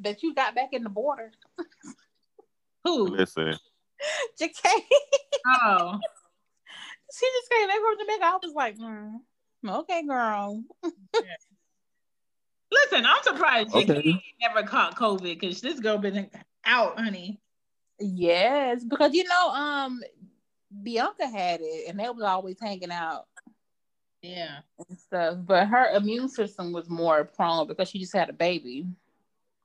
[SPEAKER 6] that you got back in the border.
[SPEAKER 2] Who?
[SPEAKER 3] Listen,
[SPEAKER 6] JK.
[SPEAKER 2] Oh,
[SPEAKER 6] she just came back from Jamaica. I was like, mm, okay, girl.
[SPEAKER 2] listen, I'm surprised Jackie
[SPEAKER 3] Okay.
[SPEAKER 2] never caught COVID because this girl been out, honey.
[SPEAKER 6] Yes, because you know, um, Bianca had it, and they was always hanging out
[SPEAKER 2] Yeah.
[SPEAKER 6] and stuff. But her immune system was more prone because she just had a baby.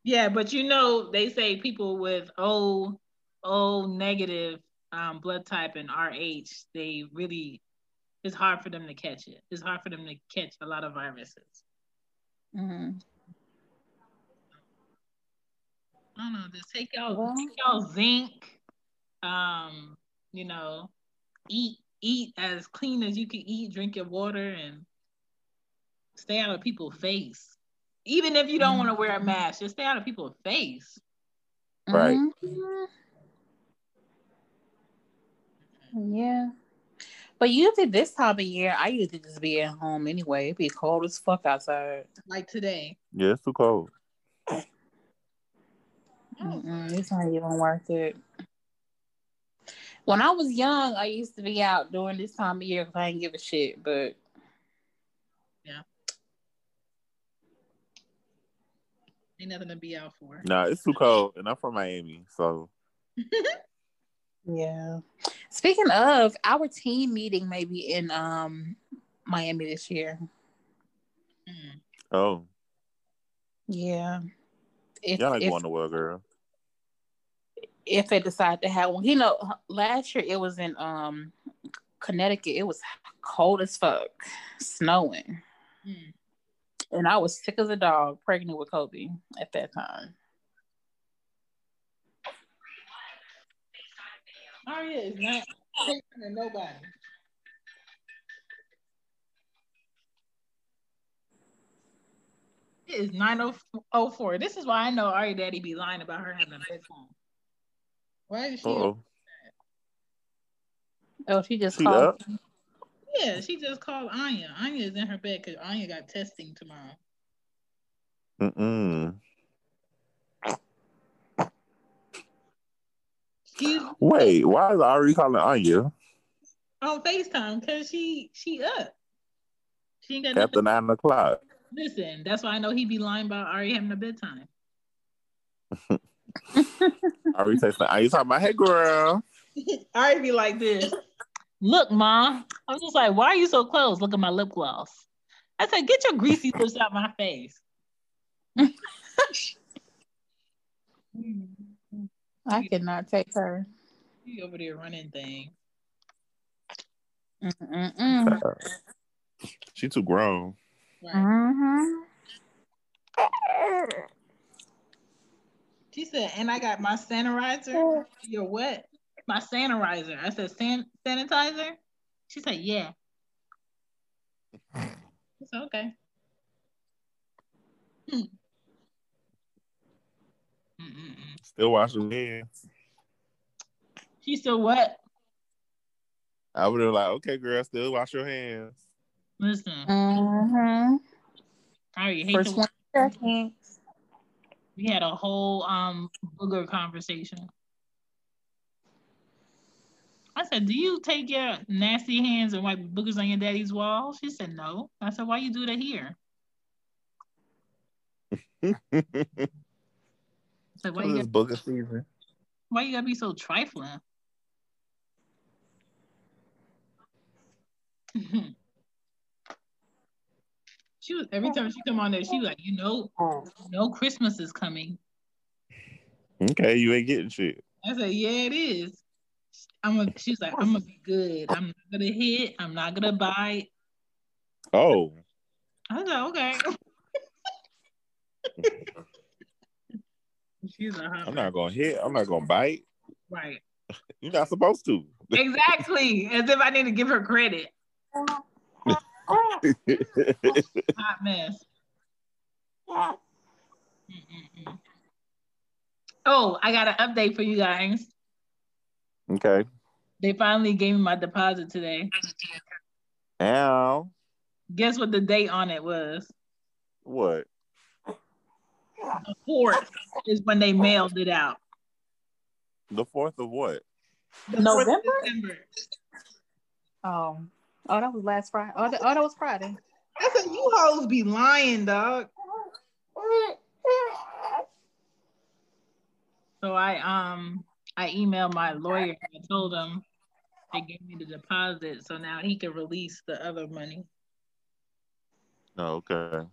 [SPEAKER 2] Yeah, but you know, they say people with O O negative um, blood type and RH, they really it's hard for them to catch it. It's hard for them to catch a lot of viruses.
[SPEAKER 6] hmm
[SPEAKER 2] I don't know, just take y'all
[SPEAKER 6] Well-
[SPEAKER 2] take y'all zinc. Um, you know, eat eat as clean as you can eat, drink your water and stay out of people's face. Even if you don't want to wear a mask, just stay out of people's face.
[SPEAKER 3] Right.
[SPEAKER 6] Mhm. Yeah. But usually this time of year, I usually just be at home anyway. It'd be cold as fuck outside.
[SPEAKER 2] Like today.
[SPEAKER 3] yeah, it's too cold.
[SPEAKER 6] Mm-mm, it's not even worth it. When I was young, I used to be out during this time of year because I didn't give a shit. But yeah,
[SPEAKER 2] Ain't nothing to be out for.
[SPEAKER 3] Nah, it's too cold, and I'm from Miami, so
[SPEAKER 6] yeah. Speaking of, our team meeting may be in um Miami this year.
[SPEAKER 3] Oh,
[SPEAKER 6] Yeah. If,
[SPEAKER 3] y'all ain't
[SPEAKER 6] if,
[SPEAKER 3] going nowhere, girl.
[SPEAKER 6] if they decide to have one. You know, last year it was in um Connecticut. It was cold as fuck, snowing.
[SPEAKER 2] Mm.
[SPEAKER 6] And I was sick as a dog, pregnant with Kobe at that time.
[SPEAKER 2] Aria is not taking to nobody. It is 904. This is why I know Ari Daddy be lying about her having a bedtime. Why is she?
[SPEAKER 3] Oh,
[SPEAKER 6] Oh, she just
[SPEAKER 3] She
[SPEAKER 6] called.
[SPEAKER 3] up?
[SPEAKER 2] Yeah, she just called Anya. Anya is in her bed because Anya got testing tomorrow.
[SPEAKER 3] mm-mm. Wait, why is Ari calling Anya
[SPEAKER 2] On FaceTime because she she up. She ain't got
[SPEAKER 3] after
[SPEAKER 2] nothing.
[SPEAKER 3] nine o'clock?
[SPEAKER 2] Listen, that's why I know he be lying about Ari having a bedtime.
[SPEAKER 3] Ari texting Anya talking about, hey girl.
[SPEAKER 2] Ari be like this. Look, mom. I was just like, why are you so close? Look at my lip gloss. I said, get your greasy lips out my face. Hmm.
[SPEAKER 6] I cannot take her.
[SPEAKER 2] You over there running thing.
[SPEAKER 6] Mm-mm-mm.
[SPEAKER 3] She too grown.
[SPEAKER 2] Right.
[SPEAKER 6] Mhm.
[SPEAKER 2] She said, and I got my sanitizer. Your what? My sanitizer. I said, San- sanitizer? She said, yeah. I said, okay. Hmm. Mm-mm-mm.
[SPEAKER 3] Still washing hands.
[SPEAKER 2] She said, what?
[SPEAKER 3] I would have like, okay, girl, still wash your hands.
[SPEAKER 2] Listen,
[SPEAKER 6] Mhm.
[SPEAKER 2] I already hate
[SPEAKER 6] For
[SPEAKER 2] to
[SPEAKER 6] 20 seconds.
[SPEAKER 2] We had a whole um booger conversation. I said, "Do you take your nasty hands and wipe boogers on your daddy's wall?" She said, "No." I said, "Why you do that here?" Said, "Why you
[SPEAKER 3] this
[SPEAKER 2] book
[SPEAKER 3] booger season.
[SPEAKER 2] why you gotta be so trifling?" she was every time she come on there, she was like, "You know, you know, Christmas is coming."
[SPEAKER 3] Okay, you ain't getting shit.
[SPEAKER 2] I said, yeah, it is. I'm gonna, she's like, I'm gonna be good. I'm not gonna hit. I'm not gonna bite.
[SPEAKER 3] Oh,
[SPEAKER 2] I said, okay. she's huh?
[SPEAKER 3] I'm not gonna hit. I'm not gonna bite.
[SPEAKER 2] right.
[SPEAKER 3] You're not supposed to.
[SPEAKER 2] Exactly. As if I need to give her credit. Hot mess. Mm-mm-mm. Oh, I got an update for you guys.
[SPEAKER 3] okay.
[SPEAKER 2] They finally gave me my deposit today.
[SPEAKER 3] Now,
[SPEAKER 2] Guess what the date on it was?
[SPEAKER 3] what?
[SPEAKER 2] The fourth is when they mailed it out.
[SPEAKER 3] The fourth of what?
[SPEAKER 2] The 4th of
[SPEAKER 6] November?
[SPEAKER 2] December.
[SPEAKER 6] Oh, oh, that was last Friday. Oh, that, oh, that was Friday.
[SPEAKER 2] I said, you hoes be lying, dog. So I um I emailed my lawyer. I told him they gave me the deposit, so now he can release the other money.
[SPEAKER 3] Oh, okay.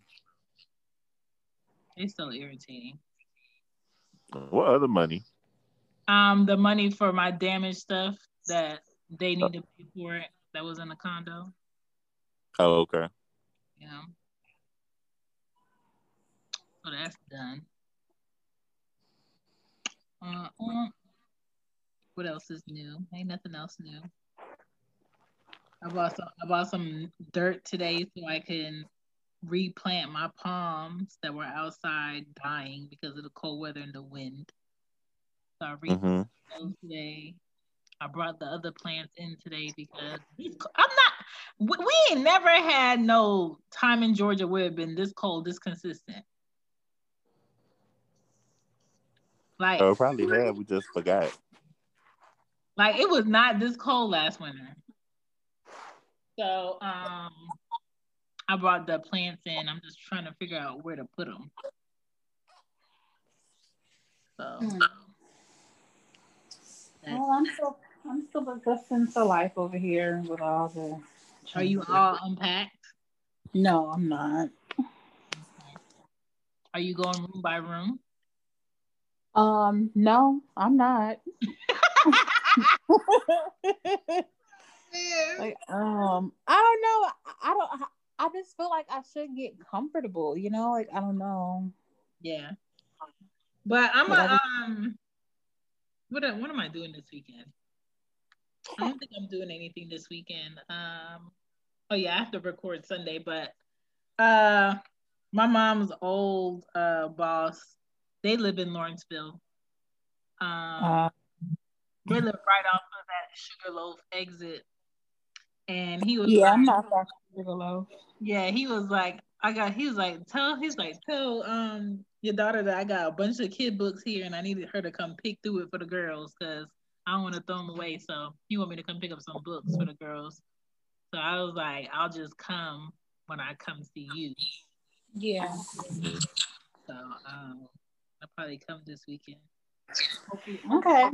[SPEAKER 2] It's so irritating.
[SPEAKER 3] What other money?
[SPEAKER 2] Um, the money for my damaged stuff that they need to pay for it that was in the condo.
[SPEAKER 3] Oh, okay.
[SPEAKER 2] Yeah. So that's done. Uh, uh, what else is new? Ain't nothing else new. I bought some. I bought some dirt today so I can replant my palms that were outside dying because of the cold weather and the wind. So I replanted
[SPEAKER 3] hmm
[SPEAKER 2] those today. I brought the other plants in today because I'm not. We, we ain't never had no time in Georgia where it been this cold, this consistent. Like,
[SPEAKER 3] Oh, probably have. We just forgot.
[SPEAKER 2] like it was not this cold last winter. So, um, I brought the plants in. I'm just trying to figure out where to put them. So, that's-
[SPEAKER 6] Well, I'm still, I'm still adjusting to life over here with all the.
[SPEAKER 2] are you all unpacked?
[SPEAKER 6] No, I'm not.
[SPEAKER 2] Are you going room by room?
[SPEAKER 6] Um, no, I'm not. like, um, I don't know. I, I don't. I just feel like I should get comfortable. You know, like I don't know.
[SPEAKER 2] Yeah. But I'm
[SPEAKER 6] But
[SPEAKER 2] a, um what what am I doing this weekend? I don't think I'm doing anything this weekend. Um oh yeah, I have to record Sunday, but uh my mom's old uh boss, they live in Lawrenceville. Um
[SPEAKER 6] Uh,
[SPEAKER 2] they live right off of that Sugarloaf exit. And he was
[SPEAKER 6] yeah,
[SPEAKER 2] like,
[SPEAKER 6] I'm not from
[SPEAKER 2] yeah, he was like, I got. He was like, tell. He's like, tell um your daughter that I got a bunch of kid books here, and I needed her to come pick through it for the girls because I don't want to throw them away. So he want me to come pick up some books for the girls. So I was like, I'll just come when I come see you.
[SPEAKER 6] Yeah.
[SPEAKER 2] So um, I'll probably come this weekend.
[SPEAKER 6] Okay.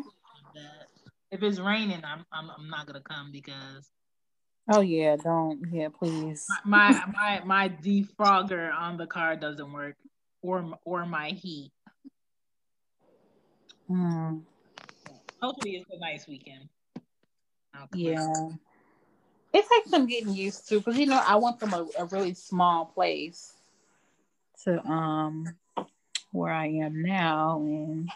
[SPEAKER 2] if it's raining, I'm I'm, I'm not gonna come because
[SPEAKER 6] Oh yeah, don't. Yeah, please.
[SPEAKER 2] my my my defrogger on the car doesn't work, or or my heat.
[SPEAKER 6] Hmm.
[SPEAKER 2] Hopefully, it's a nice weekend. I'll come out.
[SPEAKER 6] Yeah. It takes some getting used to because you know I went from a, a really small place to um where I am now and,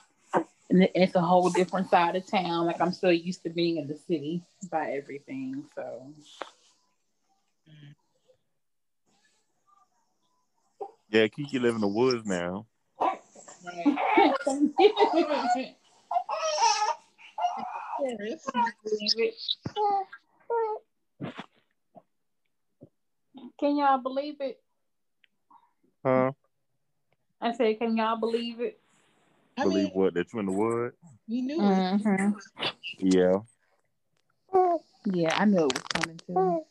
[SPEAKER 6] and it's a whole different side of town. Like I'm still used to being in the city by everything. So
[SPEAKER 3] Yeah, Kiki live in the woods now.
[SPEAKER 6] Can y'all believe it?
[SPEAKER 3] Huh?
[SPEAKER 6] I said, can y'all believe it?
[SPEAKER 2] I
[SPEAKER 3] Believe
[SPEAKER 2] mean,
[SPEAKER 3] what? That you in the wood?
[SPEAKER 2] You knew it.
[SPEAKER 6] Mhm.
[SPEAKER 3] Yeah.
[SPEAKER 6] Yeah, I knew it was coming too.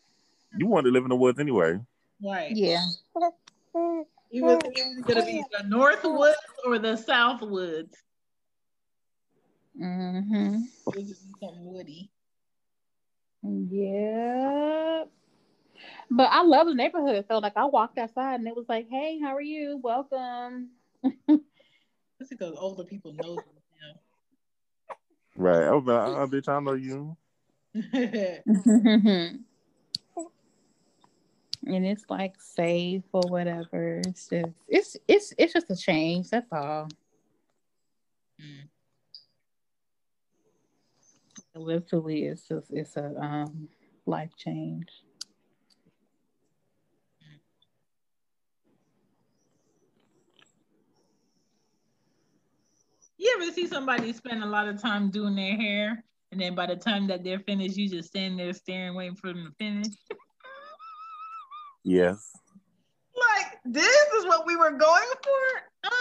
[SPEAKER 3] You wanted to live in the woods anyway.
[SPEAKER 2] Right.
[SPEAKER 6] Yeah.
[SPEAKER 2] It was, it was gonna be the North Woods or the South Woods.
[SPEAKER 6] Mm-hmm.
[SPEAKER 2] It was gonna be something woody.
[SPEAKER 6] Yeah. But I love the neighborhood. Felt like I walked outside and it was like, hey, how are you? Welcome.
[SPEAKER 2] That's because older people know them
[SPEAKER 3] Right. I was like, oh, bitch, I know you.
[SPEAKER 6] and it's like safe or whatever. It's just it's it's it's just a change, that's all.
[SPEAKER 2] Mm.
[SPEAKER 6] Literally it's just it's a um life change.
[SPEAKER 2] Ever see somebody spend a lot of time doing their hair, and then by the time that they're finished, you just stand there staring, waiting for them to finish?
[SPEAKER 3] Yes.
[SPEAKER 2] like this is what we were going for.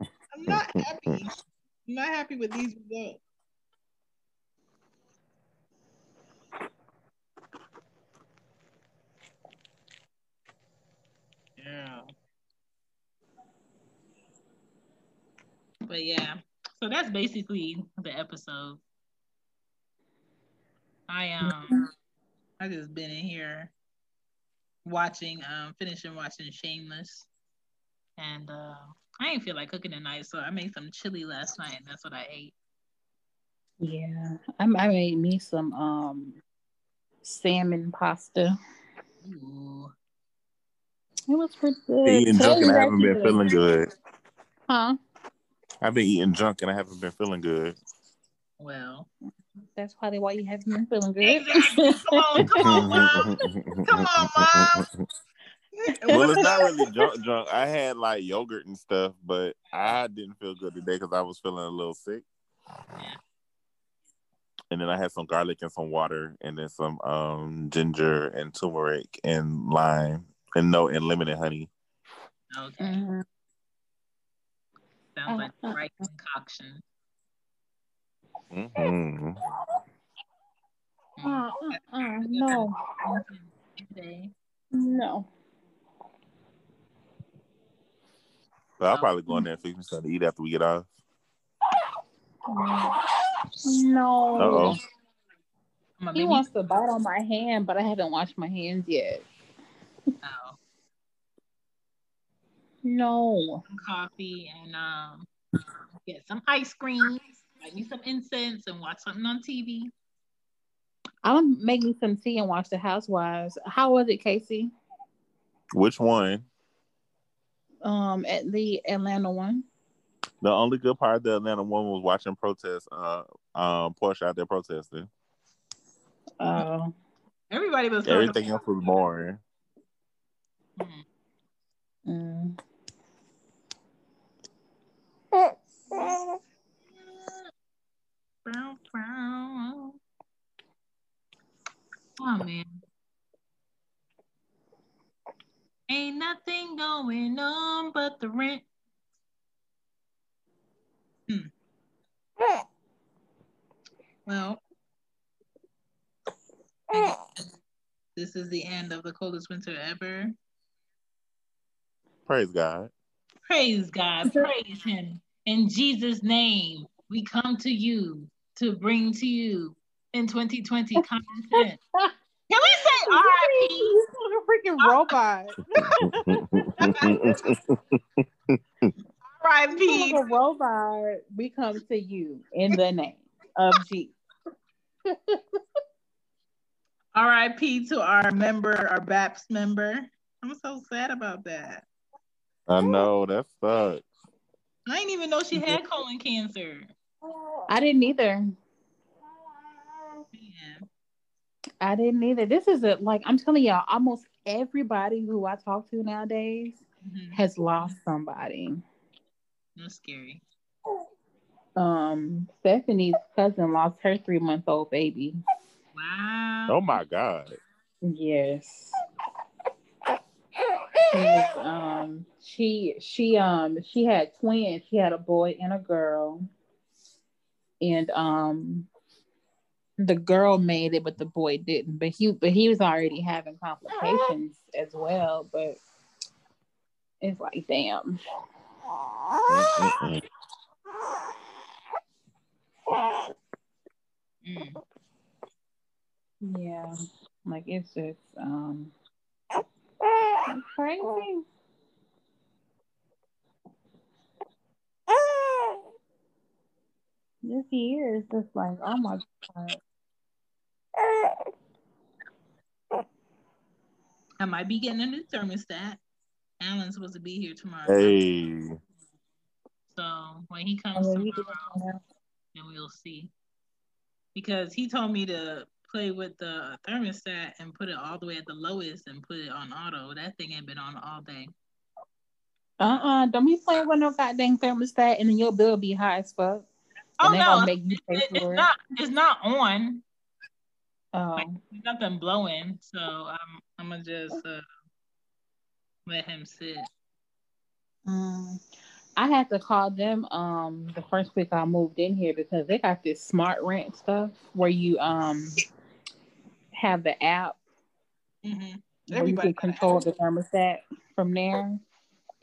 [SPEAKER 2] I'm, I'm not happy. I'm not happy with these results. Yeah. But yeah, so that's basically the episode. I um I just been in here watching um finishing watching Shameless. And uh I didn't feel like cooking tonight, so I made some chili last night and that's what I ate.
[SPEAKER 6] Yeah, I, I made me some um salmon pasta.
[SPEAKER 2] Ooh.
[SPEAKER 6] It was pretty good.
[SPEAKER 3] Eating
[SPEAKER 6] Today
[SPEAKER 3] junk and
[SPEAKER 6] was
[SPEAKER 3] I haven't been feeling good.
[SPEAKER 6] Huh?
[SPEAKER 3] I've been eating junk and I haven't been feeling good.
[SPEAKER 2] Well.
[SPEAKER 6] That's probably why you haven't been feeling good.
[SPEAKER 2] Exactly. Come on, come on, mom. Come on, mom.
[SPEAKER 3] well, it's not really junk junk. I had like yogurt and stuff, but I didn't feel good today because I was feeling a little sick. And then I had some garlic and some water, and then some um ginger and turmeric and lime, and no, and lemon and honey.
[SPEAKER 2] Okay.
[SPEAKER 6] Mhm.
[SPEAKER 2] Sounds like the right concoction.
[SPEAKER 3] hmm
[SPEAKER 6] Uh, uh, uh, no, no.
[SPEAKER 3] So I'll probably go in there and fix me something to eat after we get off.
[SPEAKER 6] No.
[SPEAKER 3] Uh oh.
[SPEAKER 6] He wants to bite on my hand, but I haven't washed my hands yet. No.
[SPEAKER 2] some coffee and um get some ice cream, light me some incense, and watch something on TV.
[SPEAKER 6] I'm making some tea and watch the Housewives. How was it, Casey?
[SPEAKER 3] Which one?
[SPEAKER 6] Um, at the Atlanta one.
[SPEAKER 3] The only good part of the Atlanta one was watching protests. Uh, um, Porsche out there protesting.
[SPEAKER 6] Oh.
[SPEAKER 2] Everybody was
[SPEAKER 3] Everything else was boring.
[SPEAKER 2] about-
[SPEAKER 6] Mm.
[SPEAKER 2] Bow, bow. Oh man. Ain't nothing going on but the rent. Hmm. Well, this is the end of the coldest winter ever.
[SPEAKER 3] Praise God.
[SPEAKER 2] Praise God, praise Him. In Jesus' name, we come to you to bring to you in 2020 common sense. Can we say RIP?
[SPEAKER 6] You freaking robot.
[SPEAKER 2] RIP.
[SPEAKER 6] Like a robot, we come to you in the name of Jesus.
[SPEAKER 2] RIP to our member, our BAPS member. I'm so sad about that.
[SPEAKER 3] I know that sucks.
[SPEAKER 2] I didn't even know she had colon cancer.
[SPEAKER 6] I didn't either.
[SPEAKER 2] Man.
[SPEAKER 6] I didn't either. This is a like I'm telling y'all, almost everybody who I talk to nowadays
[SPEAKER 2] Mhm.
[SPEAKER 6] has lost somebody.
[SPEAKER 2] That's scary.
[SPEAKER 6] Um, Stephanie's cousin lost her three month old baby.
[SPEAKER 2] Wow.
[SPEAKER 3] Oh my God.
[SPEAKER 6] Yes. She was, um she she um she had twins. She had a boy and a girl. And um the girl made it, but the boy didn't. But he but he was already having complications as well. But it's like damn.
[SPEAKER 3] Mm-mm-mm.
[SPEAKER 2] Mm.
[SPEAKER 6] Yeah. Like it's just um crazy. This year is just like, oh my god.
[SPEAKER 2] I might be getting a new thermostat. Alan's supposed to be here tomorrow.
[SPEAKER 3] Hey.
[SPEAKER 2] So when he comes
[SPEAKER 6] then you
[SPEAKER 2] tomorrow,
[SPEAKER 6] get-
[SPEAKER 2] then we'll see. Because he told me to play with the thermostat and put it all the way at the lowest and put it on auto. That thing ain't been on all day.
[SPEAKER 6] Uh-uh. Don't be playing with no goddamn thermostat and then your bill be high as fuck.
[SPEAKER 7] Oh no,
[SPEAKER 6] gonna make you pay
[SPEAKER 7] it- it's
[SPEAKER 6] it.
[SPEAKER 7] not. It's not on.
[SPEAKER 6] Oh.
[SPEAKER 7] Like, nothing blowing, so I'm I'm gonna just uh, let him sit.
[SPEAKER 6] Mm. I had to call them um the first week I moved in here because they got this smart rent stuff where you um have the app
[SPEAKER 7] Mm-hmm.
[SPEAKER 6] where you can control the thermostat from there.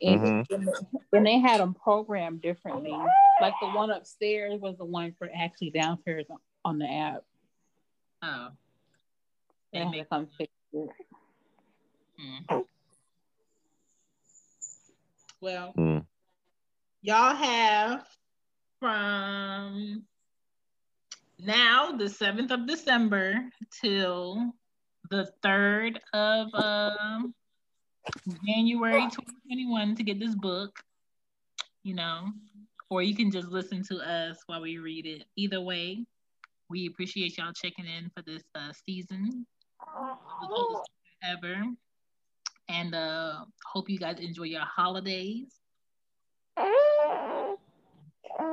[SPEAKER 6] And,
[SPEAKER 3] Mhm.
[SPEAKER 6] and and they had them programmed differently. Like the one upstairs was the one for actually downstairs on the app.
[SPEAKER 7] Oh,
[SPEAKER 6] They
[SPEAKER 7] they make.
[SPEAKER 6] come fix it.
[SPEAKER 7] Mm. Well,
[SPEAKER 3] Mm.
[SPEAKER 7] y'all have from now the 7th of December till the 3rd of um, January 2021 to get this book, you know, or you can just listen to us while we read it. Either way, we appreciate y'all checking in for this uh, season. Ever. And uh hope you guys enjoy your holidays.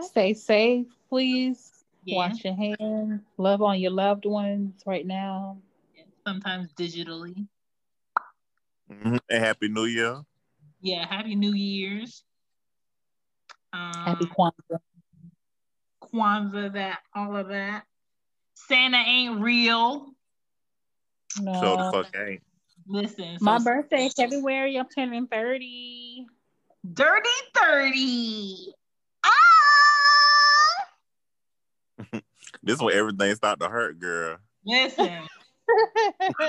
[SPEAKER 6] Stay safe, please.
[SPEAKER 7] Yeah.
[SPEAKER 6] Wash your hands. Love on your loved ones right now.
[SPEAKER 7] Sometimes digitally.
[SPEAKER 3] Mhm. And Happy New Year.
[SPEAKER 7] Yeah, happy New Year's. Um,
[SPEAKER 6] Happy Kwanzaa.
[SPEAKER 7] Kwanzaa, that all of that. Santa ain't real.
[SPEAKER 6] No.
[SPEAKER 3] So the fuck ain't.
[SPEAKER 7] Listen,
[SPEAKER 6] My
[SPEAKER 7] so
[SPEAKER 6] birthday is February. I'm turning 30.
[SPEAKER 7] dirty thirty. Ah!
[SPEAKER 3] This when everything start to hurt, girl.
[SPEAKER 7] Listen,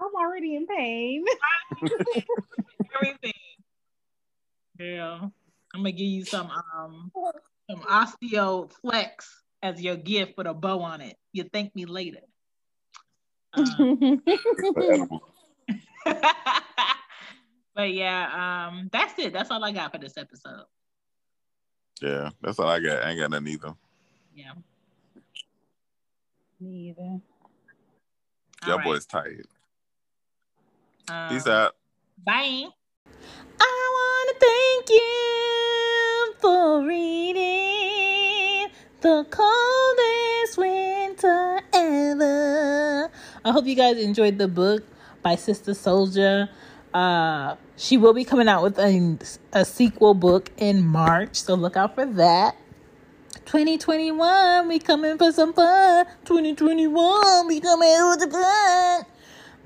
[SPEAKER 6] I'm already in pain.
[SPEAKER 7] everything. Girl, I'm gonna give you some um some osteo flex as your gift with a bow on it. You thank me later. Um, but yeah, um, that's it. That's all I got for this episode.
[SPEAKER 3] Yeah, that's all I got. I ain't got nothing either.
[SPEAKER 7] Yeah.
[SPEAKER 6] Me either.
[SPEAKER 7] All
[SPEAKER 3] Y'all
[SPEAKER 7] right.
[SPEAKER 3] boys tired.
[SPEAKER 7] Um,
[SPEAKER 3] Peace out.
[SPEAKER 7] Bye.
[SPEAKER 2] I want to thank you for reading the coldest winter ever. I hope you guys enjoyed the book by Sister Souljah. Uh, she will be coming out with a, a sequel book in March, so look out for that. 2021, we coming for some fun. 2021, we coming with the fun.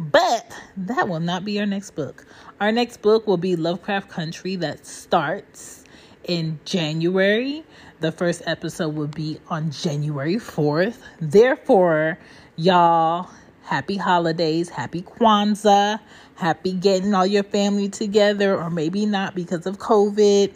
[SPEAKER 2] But that will not be our next book. Our next book will be Lovecraft Country that starts in January. The first episode will be on January 4th. Therefore, y'all, happy holidays, happy Kwanzaa, happy getting all your family together, or maybe not because of COVID.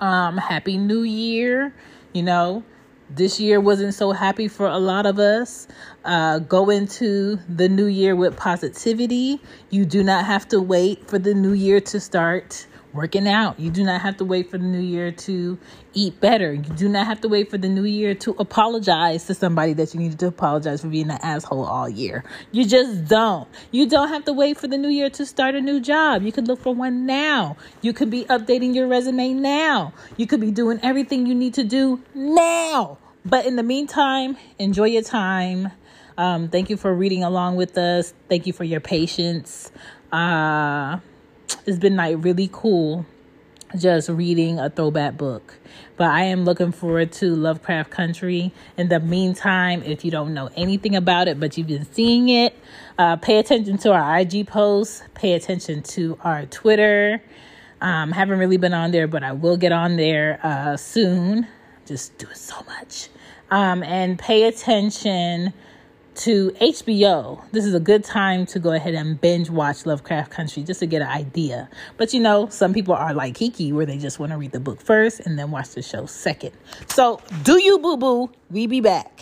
[SPEAKER 2] Um, happy New Year. You know, this year wasn't so happy for a lot of us. Uh, go into the new year with positivity. You do not have to wait for the new year to start working out. You do not have to wait for the new year to eat better. You do not have to wait for the new year to apologize to somebody that you needed to apologize for being an asshole all year. You just don't. You don't have to wait for the new year to start a new job. You could look for one now. You could be updating your resume now. You could be doing everything you need to do now. But in the meantime, enjoy your time. Um, thank you for reading along with us. Thank you for your patience. Uh, it's been like really cool just reading a throwback book. But I am looking forward to Lovecraft Country. In the meantime, if you don't know anything about it, but you've been seeing it, uh, pay attention to our IG posts, pay attention to our Twitter. Um, haven't really been on there, but I will get on there uh, soon. Just doing so much. Um, and pay attention to HBO. This is a good time to go ahead and binge watch Lovecraft Country just to get an idea. But you know, some people are like Kiki, where they just want to read the book first and then watch the show second. So do you, boo boo? We be back.